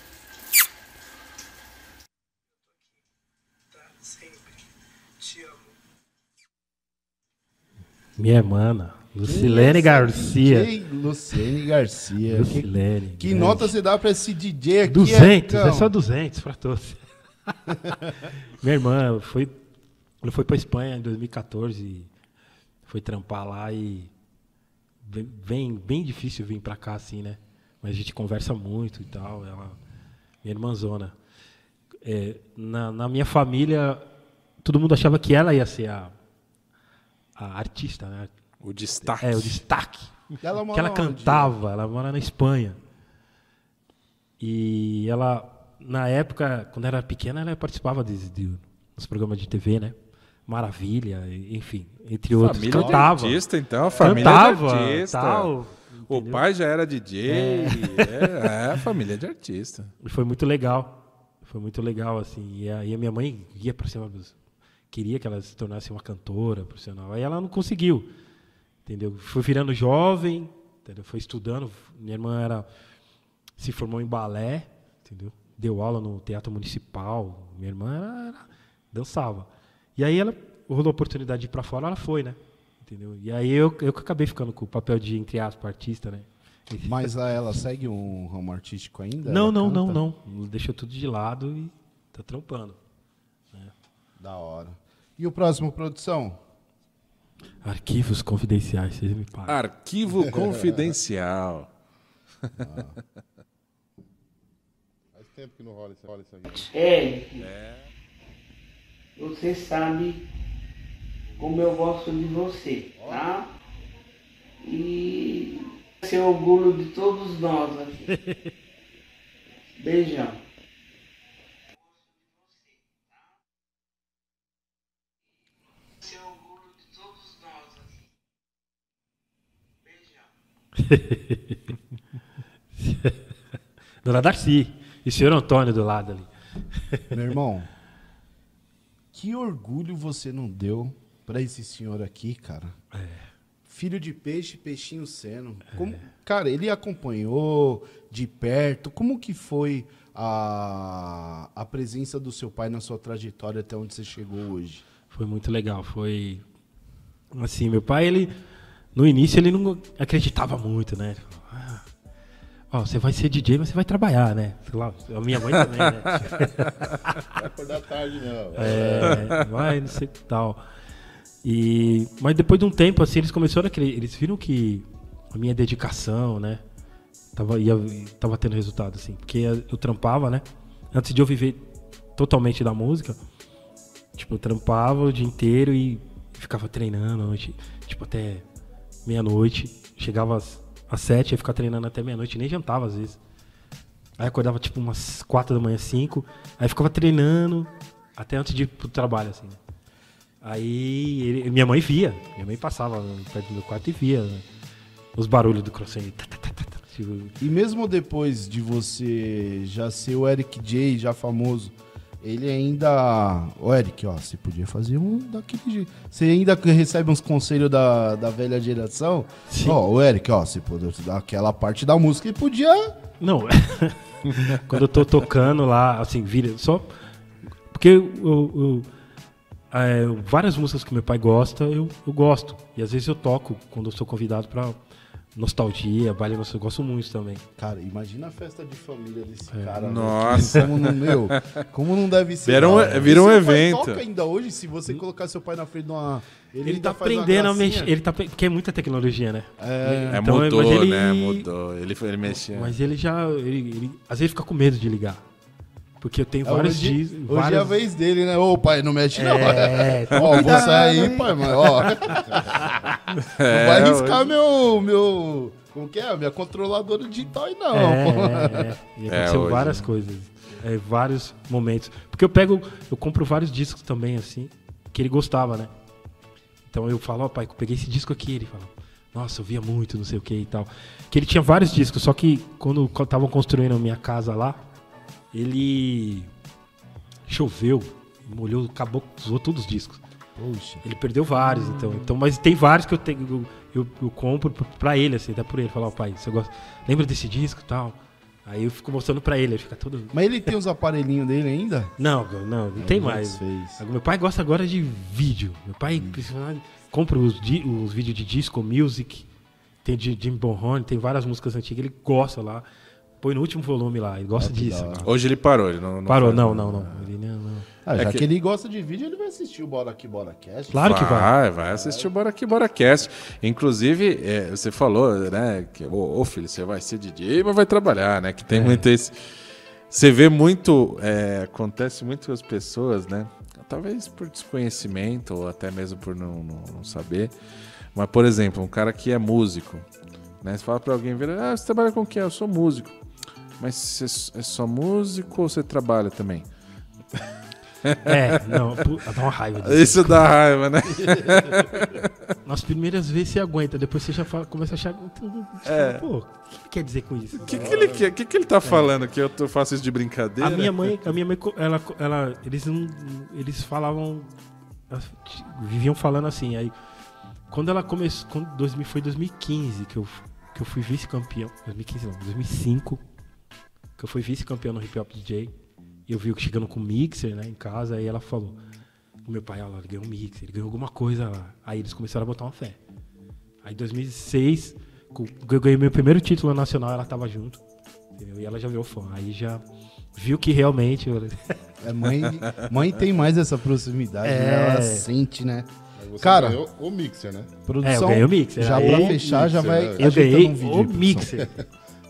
Sempre. Te amo. Minha mana, Lucilene Garcia. DJ Luciene Garcia. Que, Lucilene. que grande. nota você dá pra esse DJ aqui? 200, é Ericão? só 200 pra todos. Minha irmã foi, ela foi pra Espanha em 2014, foi trampar lá e bem, bem, bem difícil vir pra cá assim, né? Mas a gente conversa muito e tal. Ela, minha irmãzona. É, na, na minha família, todo mundo achava que ela ia ser a, a artista, né? O destaque. É, o destaque. Ela que ela onde? cantava, ela mora na Espanha. E ela, na época, quando era pequena, ela participava de, de- dos programas de TV, né? Maravilha, enfim, entre outros. Família cantava. de artista, então. A família Cantava, artista. tal, o entendeu? pai já era DJ. É, é, família de artista. E foi muito legal. Foi muito legal, assim. E a, e a minha mãe ia para cima dos. Queria que ela se tornasse uma cantora profissional. Aí ela não conseguiu. Entendeu? Foi virando jovem, entendeu? Foi estudando. Minha irmã era. Se formou em balé, entendeu? Deu aula no Teatro Municipal. Minha irmã era, era- dançava. E aí ela rolou a oportunidade de ir para fora, ela foi, né? Entendeu? E aí eu, eu que acabei ficando com o papel de, entre aspas, artista, né? Mas a- ela segue um ramo artístico ainda? Não, Ela não, canta? não, não. Deixou tudo de lado e tá trampando. Da hora. E o próximo, produção? Arquivos confidenciais, vocês me pagam. Arquivo confidencial. Faz tempo que não rola isso, rola isso aqui. né? Eric, você sabe como eu gosto de você, tá? E ser orgulho de todos nós aqui. Beijão. Ser orgulho de todos nós aqui. Beijão. Dona Darcy. E o senhor Antônio do lado ali. Meu irmão, que orgulho você não deu pra esse senhor aqui, cara? Filho de peixe, peixinho seno. Como, cara, ele acompanhou de perto. Como que foi a, a presença do seu pai na sua trajetória até onde você chegou hoje? Foi muito legal. Foi. Assim, meu pai, ele. No início, ele não acreditava muito, né? Ah. Ó, você vai ser DJ, mas você vai trabalhar, né? Sei lá, a minha mãe também, né? Vai acordar tarde, não. É, vai, não sei que tal. E, mas depois de um tempo, assim, eles começaram a querer. Eles viram que a minha dedicação, né? Tava, ia, tava tendo resultado, assim. Porque eu trampava, né? Antes de eu viver totalmente da música, tipo, eu trampava o dia inteiro e ficava treinando noite, tipo, até meia-noite. Chegava às, às sete, ia ficar treinando até meia-noite, nem jantava às vezes. Aí acordava tipo umas quatro da manhã, cinco. Aí ficava treinando até antes de ir pro trabalho, assim. né? Aí ele- minha mãe via. Minha mãe passava perto do meu quarto e via né, os barulhos do crossfit. Tá, tá, tá, tipo, E mesmo depois de você já ser o Eric J, já famoso, ele ainda. Ô, Eric, ó, você podia fazer um daquele jeito. Você ainda recebe uns conselhos da, da velha geração? Sim. Ó, o Eric, ó, você podia dar aquela parte da música e podia. Não, quando eu tô tocando lá, assim, vira só. Porque eu- eu- é, várias músicas que meu pai gosta, eu, eu gosto. E às vezes eu toco quando eu sou convidado pra nostalgia, baile nostalgia, eu gosto muito também. Cara, imagina a festa de família desse É. cara. né? Nossa. Como não, meu, como não deve ser. Vira um- vira um evento. toca ainda hoje, se você colocar seu pai na frente de uma. Ele, ainda tá aprendendo a mexer. Ele tá, porque é muita tecnologia, né? É, É, Então, mudou, mas ele- né? Mudou. Ele, foi- ele mexia. Mas ele já. Ele, ele- às vezes fica com medo de ligar. Porque eu tenho É, vários hoje, dias. hoje vários... é a vez dele, né? Ô, pai, não mexe não. É, ó, vou sair, pai, mas ó. É, não vai riscar hoje- meu, meu... Como que é? Minha controladora digital aí não. É, e É, aconteceu hoje, várias né? coisas. É, vários momentos. Porque eu pego, eu compro vários discos também, assim, que ele gostava, né? Então eu falo, ó, pai, eu peguei esse disco aqui. Ele fala, nossa, eu via muito, não sei o que e tal. Que ele tinha vários discos, só que quando estavam construindo a minha casa lá, ele choveu, molhou, acabou, zoou todos os discos. Poxa. Ele perdeu vários, então. então mas tem vários que eu tenho. Eu, eu, compro pra- ele, assim, até por ele. Falar, ó, pai, você gosta. Lembra desse disco e tal? Aí eu fico mostrando pra ele, ele fica todo. Mas ele tem os aparelhinhos dele ainda? Não, não, não tem mais. desfez. Meu pai gosta agora de vídeo. Meu pai precisa- compra os, os vídeos de disco music. Tem de Jim Bonhorn, tem várias músicas antigas, ele gosta lá. Põe no último volume lá, ele gosta Ah, disso. Hoje ele parou, ele não, não Parou, não, não, não. Ele não, não. Ah, já É que... que- ele gosta de vídeo, ele vai assistir o Bora Aqui, Bora Cast. Claro que vai. Vai, vai assistir o Bora Aqui, Bora Cast. Inclusive, é, você falou, né, que, ô, ô, filho, você vai ser DJ, mas vai trabalhar, né, que tem muito esse... Você vê muito, é, acontece muito com as pessoas, né, talvez por desconhecimento ou até mesmo por não, não- não saber, mas, por exemplo, um cara que é músico, né, você fala pra alguém, vira, ah, você trabalha com o quê? Eu sou músico. Mas você é só músico ou você trabalha também? É, não, pu- dá uma raiva disso. Isso dá raiva, né? Nas primeiras vezes você aguenta, depois você já fala- começa a achar. É. Pô, o que ele quer dizer com isso? O que, que ele quer? Que, que ele tá falando? Que eu tô- faço isso de brincadeira? A minha mãe, a minha mãe, ela, ela, eles não, eles falavam, viviam falando assim. Aí, quando ela começou, quando 2000, foi 2015 que eu, que eu fui vice-campeão, 2015 não, 2005 que eu fui vice-campeão no Hip Hop DJ. E eu vi o que chegando com mixer, né, em casa. Aí ela falou, o meu pai, olha lá, ele ganhou um mixer, ele ganhou alguma coisa lá. Aí eles começaram a botar uma fé. Aí em 2006, co- eu ganhei meu primeiro título nacional, ela tava junto. Entendeu? E ela já viu fã. Aí já viu que realmente. É, mãe, mãe tem mais essa proximidade, É. né? Ela sente, né? Cara, o mixer, né? Produção, É, eu ganhei o mixer. Já Aí- pra fechar, já mixer, vai. né? Eu ganhei um vídeo o mixer.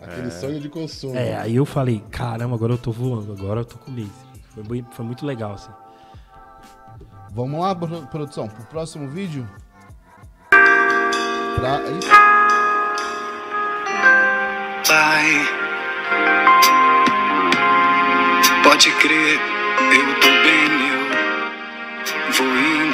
Aquele sonho de consumo. É, aí eu falei, caramba, agora eu tô voando, agora eu tô com o mixer. Foi, foi muito legal, assim. Vamos lá, pro- produção, pro próximo vídeo. Pra... é? Pai, pode crer, eu tô bem, eu vou indo.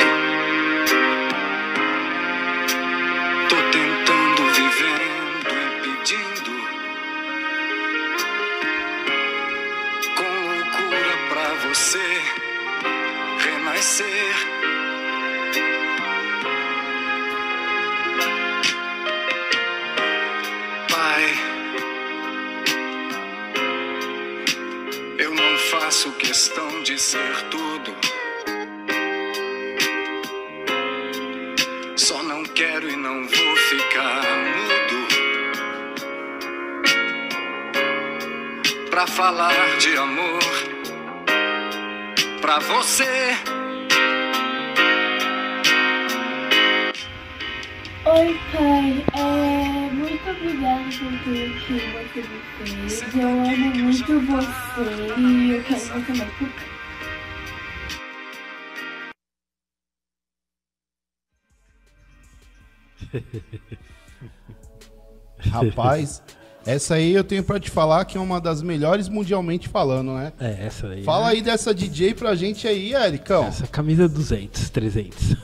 Falar de amor. Pra você. Oi, pai. É, muito obrigada por tudo que você me fez. Eu amo muito você e eu quero você mais por. Rapaz, essa aí eu tenho pra te falar que é uma das melhores mundialmente falando, né? É, essa aí. Fala é- aí dessa DJ pra gente aí, Ericão. Essa camisa é 200, 300.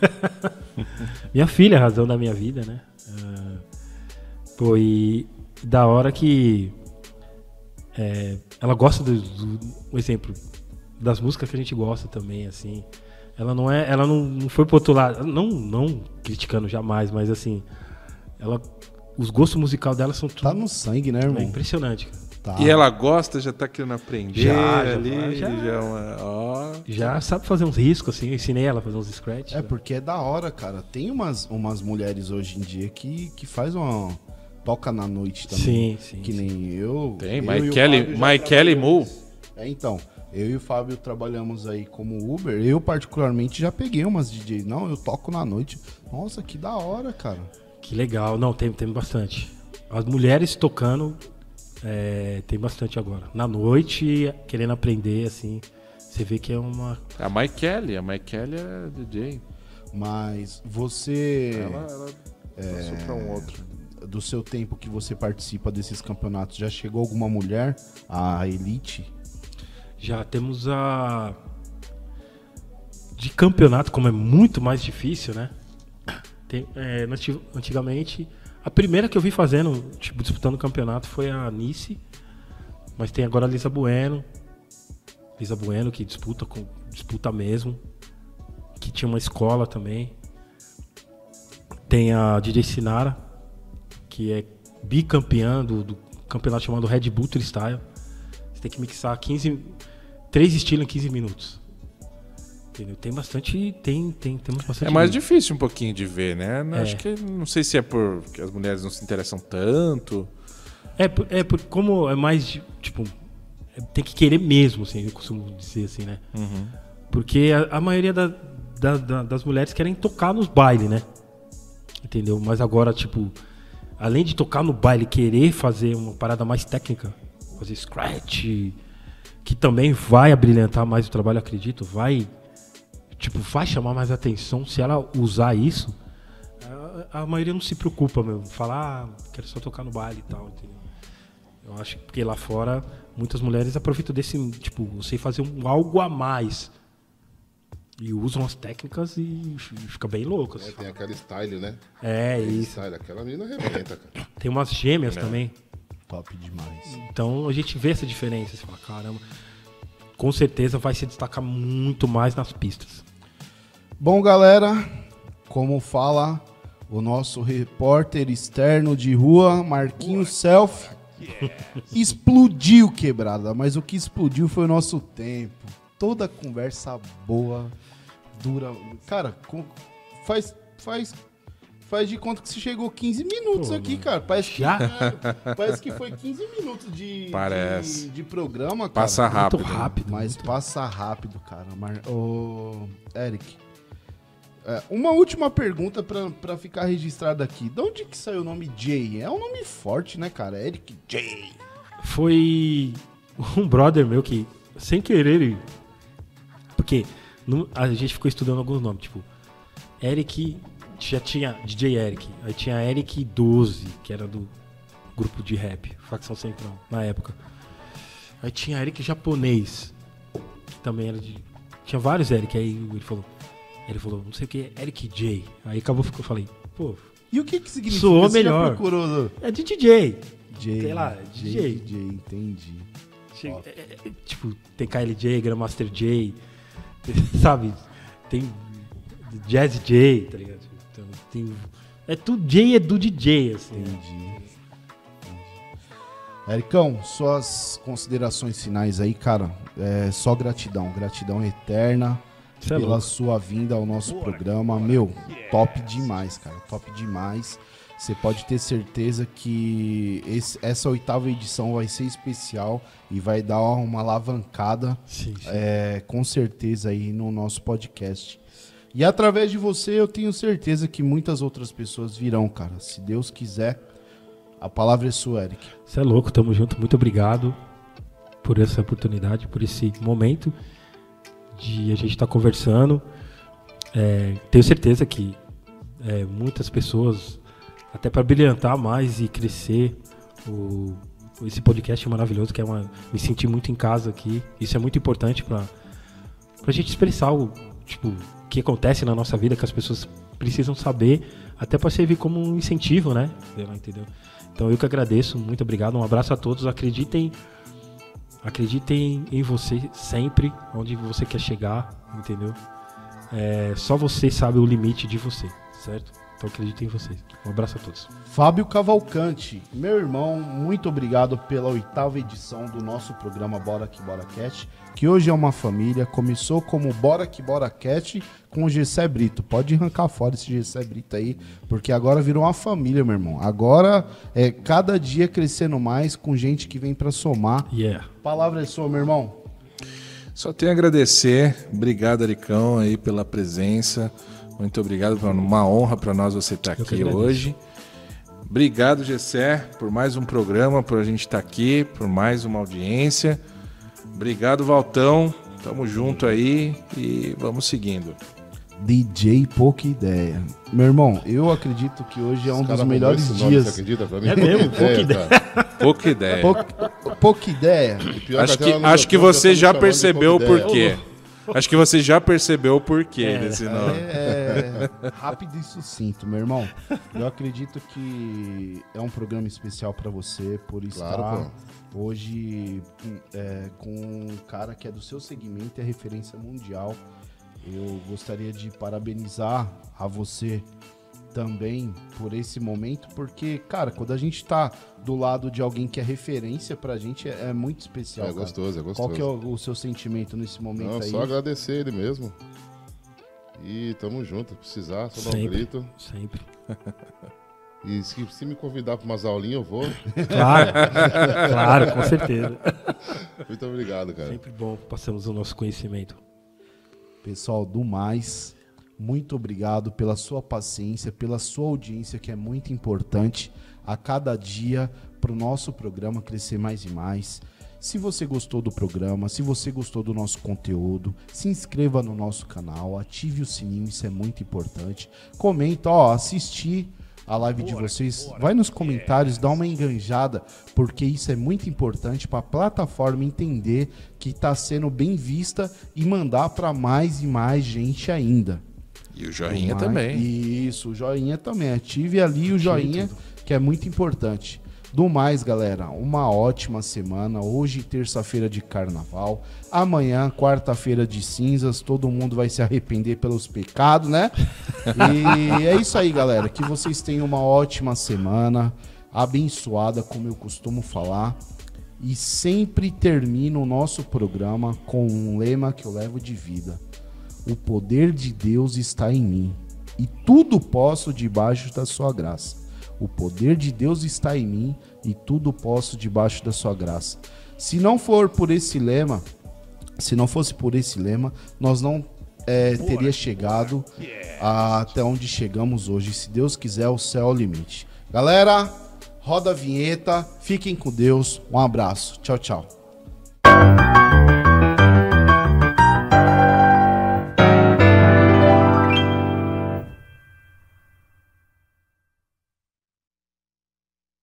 minha filha, a razão da minha vida, né? Ah, pô, e da hora que é, ela gosta do, do- um exemplo das músicas que a gente gosta também, assim. Ela não é, ela não, não foi pro outro lado, não, não criticando jamais, mas assim, ela, os gostos musicais dela são tudo Tá no sangue, né, irmão? é impressionante. cara. Tá. E ela gosta, já tá querendo aprender Já, já ali, já, já. é uma, ó. Já sabe fazer uns riscos, assim, eu ensinei ela a fazer uns scratch. É porque é da hora, cara. Tem umas, umas mulheres hoje em dia que, que faz uma. Toca na noite também. Sim, sim, Que nem eu. Tem, eu e Fábio já Maikele trabalhamos- Mu. É, então. Eu e o Fábio trabalhamos aí como Uber. Eu, particularmente, já peguei umas DJs. Não, eu toco na noite. Nossa, que da hora, cara. Que legal. Não, tem, tem bastante. As mulheres tocando, é, tem bastante agora. Na noite, querendo aprender, assim. Você vê que é uma. A Mike Kelly, a Mike Kelly é DJ. Mas você. Ela, ela passou pra um outro. Do seu tempo que você participa desses campeonatos, já chegou alguma mulher à elite? Já temos a. De campeonato, como é muito mais difícil, né? Tem, é, antigamente, a primeira que eu vi fazendo, tipo, disputando campeonato foi a Nice. Mas tem agora a Lisa Bueno. Lisa Bueno, que disputa, com, disputa mesmo. Que tinha uma escola também. Tem a DJ Sinara, que é bicampeã do, do campeonato chamado Red Bull Freestyle. Você tem que mixar 15, três estilos em 15 minutos. Entendeu? Tem bastante. Tem, tem, temos bastante. É mais difícil um pouquinho de ver, né? É. Acho que não sei se é porque as mulheres não se interessam tanto. É, por- é por, como é mais. Tipo, tem que querer mesmo, assim, eu costumo dizer assim, né? Uhum. Porque a, a maioria da- da- da- das mulheres querem tocar nos bailes, né? Entendeu? Mas agora, tipo, além de tocar no baile, querer fazer uma parada mais técnica, fazer scratch, que também vai abrilhantar mais o trabalho, acredito, vai. Tipo, vai chamar mais atenção se ela usar isso. A, a maioria não se preocupa, meu. Falar, ah, quero só tocar no baile e tal, entendeu? Eu acho que porque lá fora muitas mulheres aproveitam desse, tipo, você fazer um algo a mais. E usam as técnicas e fica bem louco. É, assim. tem aquela style, né? É, Aquele isso. Style, aquela menina arrebenta, cara. Tem umas gêmeas É. também. Top demais. Então a gente vê essa diferença. Você fala, caramba, com certeza vai se destacar muito mais nas pistas. Bom, galera, como fala o nosso repórter externo de rua, Marquinhos Self, explodiu quebrada, mas o que explodiu foi o nosso tempo. Toda conversa boa, dura. Cara, com- faz, faz, faz de conta que você chegou 15 minutos Pô, aqui, mano. cara. Parece que, Já? parece que foi 15 minutos de, Parece. de, de programa, cara. Passa Muito rápido. rápido. Mas passa rápido, cara. Mar... Ô, Eric, é, uma última pergunta pra ficar registrado aqui. De onde que saiu o nome Jay? É um nome forte, né, cara? Eric Jay. Foi um brother meu que, sem querer, ele- porque a gente ficou estudando alguns nomes, tipo, Eric, já tinha DJ Eric, aí tinha Eric 12, que era do grupo de rap, facção central, na época. Aí tinha Eric japonês, que também era de. Tinha vários Eric, aí ele falou. Ele falou, não sei o que, Eric J. Aí acabou ficou, eu falei, pô. E o que que significa? Soou melhor. procurou? É de DJ. J, Sei lá, J, DJ. J, entendi. Chega- é- é- é, tipo, tem KLJ, Grandmaster J, sabe? Tem Jazz J, tá ligado? Então, tem, é tudo J é do DJ, assim. Entendi. Ericão, suas considerações finais aí, cara. É só gratidão, gratidão eterna. Cê é pela louco. sua vinda ao nosso programa. Meu, top demais, cara. Top demais. Você pode ter certeza que esse- essa oitava edição vai ser especial e vai dar uma alavancada, Sim, sim. é, com certeza, aí no nosso podcast. E através de você, eu tenho certeza que muitas outras pessoas virão, cara. Se Deus quiser, a palavra é sua, Eric. Você é louco, tamo junto. Muito obrigado por essa oportunidade, por esse momento de a gente estar conversando. É, tenho certeza que é, muitas pessoas, até para brilhantar mais e crescer, o, esse podcast maravilhoso, que é uma, me sentir muito em casa aqui. Isso é muito importante para a gente expressar o, tipo, que acontece na nossa vida, que as pessoas precisam saber, até para servir como um incentivo, né? Entendeu? Então eu que agradeço, muito obrigado, um abraço a todos, acreditem, acreditem em você sempre, onde você quer chegar, entendeu? É, só você sabe o limite de você, certo? Então acreditem em você. Um abraço a todos. Fábio Cavalcante, meu irmão, muito obrigado pela oitava edição do nosso programa Bora Que Bora Cat, que hoje é uma família, começou como Bora Que Bora Cat com o Gessé Brito. Pode arrancar fora esse Gessé Brito aí, porque agora virou uma família, meu irmão. Agora é cada dia crescendo mais com gente que vem pra somar. Yeah. Palavra é sua, meu irmão. Só tenho a agradecer. Obrigado, Aricão, aí pela presença. Muito obrigado, é uma honra para nós você estar que aqui hoje. Obrigado, Gessé, por mais um programa, por a gente estar aqui, por mais uma audiência. Obrigado, Valtão. Tamo junto aí e vamos seguindo. DJ Pouca Ideia. Meu irmão, eu acredito que hoje é um Os dos melhores nome, dias. Você acredita pra mim? É mesmo, pouca ideia. Pouca ideia. Pouca, pouca ideia. Pior Acho que, acho que tá você já percebeu o pouca ideia. Acho que você já percebeu o porquê É. desse nome. É, rápido e sucinto, meu irmão. Eu acredito que é um programa especial pra você por estar Claro, hoje é, com um cara que é do seu segmento e é referência mundial. Eu gostaria de parabenizar a você também por esse momento, porque, cara, quando a gente tá do lado de alguém que é referência pra gente, é, é muito especial. É cara. gostoso, é gostoso. Qual que é o, o seu sentimento nesse momento Não, aí? só agradecer ele mesmo. E tamo junto. Precisar, só dar um Sempre. grito. Sempre. E se, se me convidar pra umas aulinhas, eu vou. Claro, claro, com certeza. Muito obrigado, cara. Sempre bom, passamos o nosso conhecimento. Pessoal, do mais, muito obrigado pela sua paciência, pela sua audiência, que é muito importante a cada dia para o nosso programa crescer mais e mais. Se você gostou do programa, se você gostou do nosso conteúdo, se inscreva no nosso canal, ative o sininho, isso é muito importante. Comenta, ó, assisti a live de vocês, vai nos comentários, dá uma enganjada, porque isso é muito importante para a plataforma entender que está sendo bem vista e mandar para mais e mais gente ainda. E o joinha também. Isso, o joinha também. Ative ali o joinha, que é muito importante. Do mais, galera, uma ótima semana. Hoje, terça-feira de carnaval. Amanhã, quarta-feira de cinzas. Todo mundo vai se arrepender pelos pecados, né? E é isso aí, galera. Que vocês tenham uma ótima semana. Abençoada, como eu costumo falar. E sempre termino o nosso programa com um lema que eu levo de vida. O poder de Deus está em mim, e tudo posso debaixo da sua graça. O poder de Deus está em mim, e tudo posso debaixo da sua graça. Se não for por esse lema, se não fosse por esse lema, nós não é, teria chegado a- até onde chegamos hoje. Se Deus quiser, o céu é o limite. Galera, roda a vinheta, fiquem com Deus, um abraço, tchau, tchau.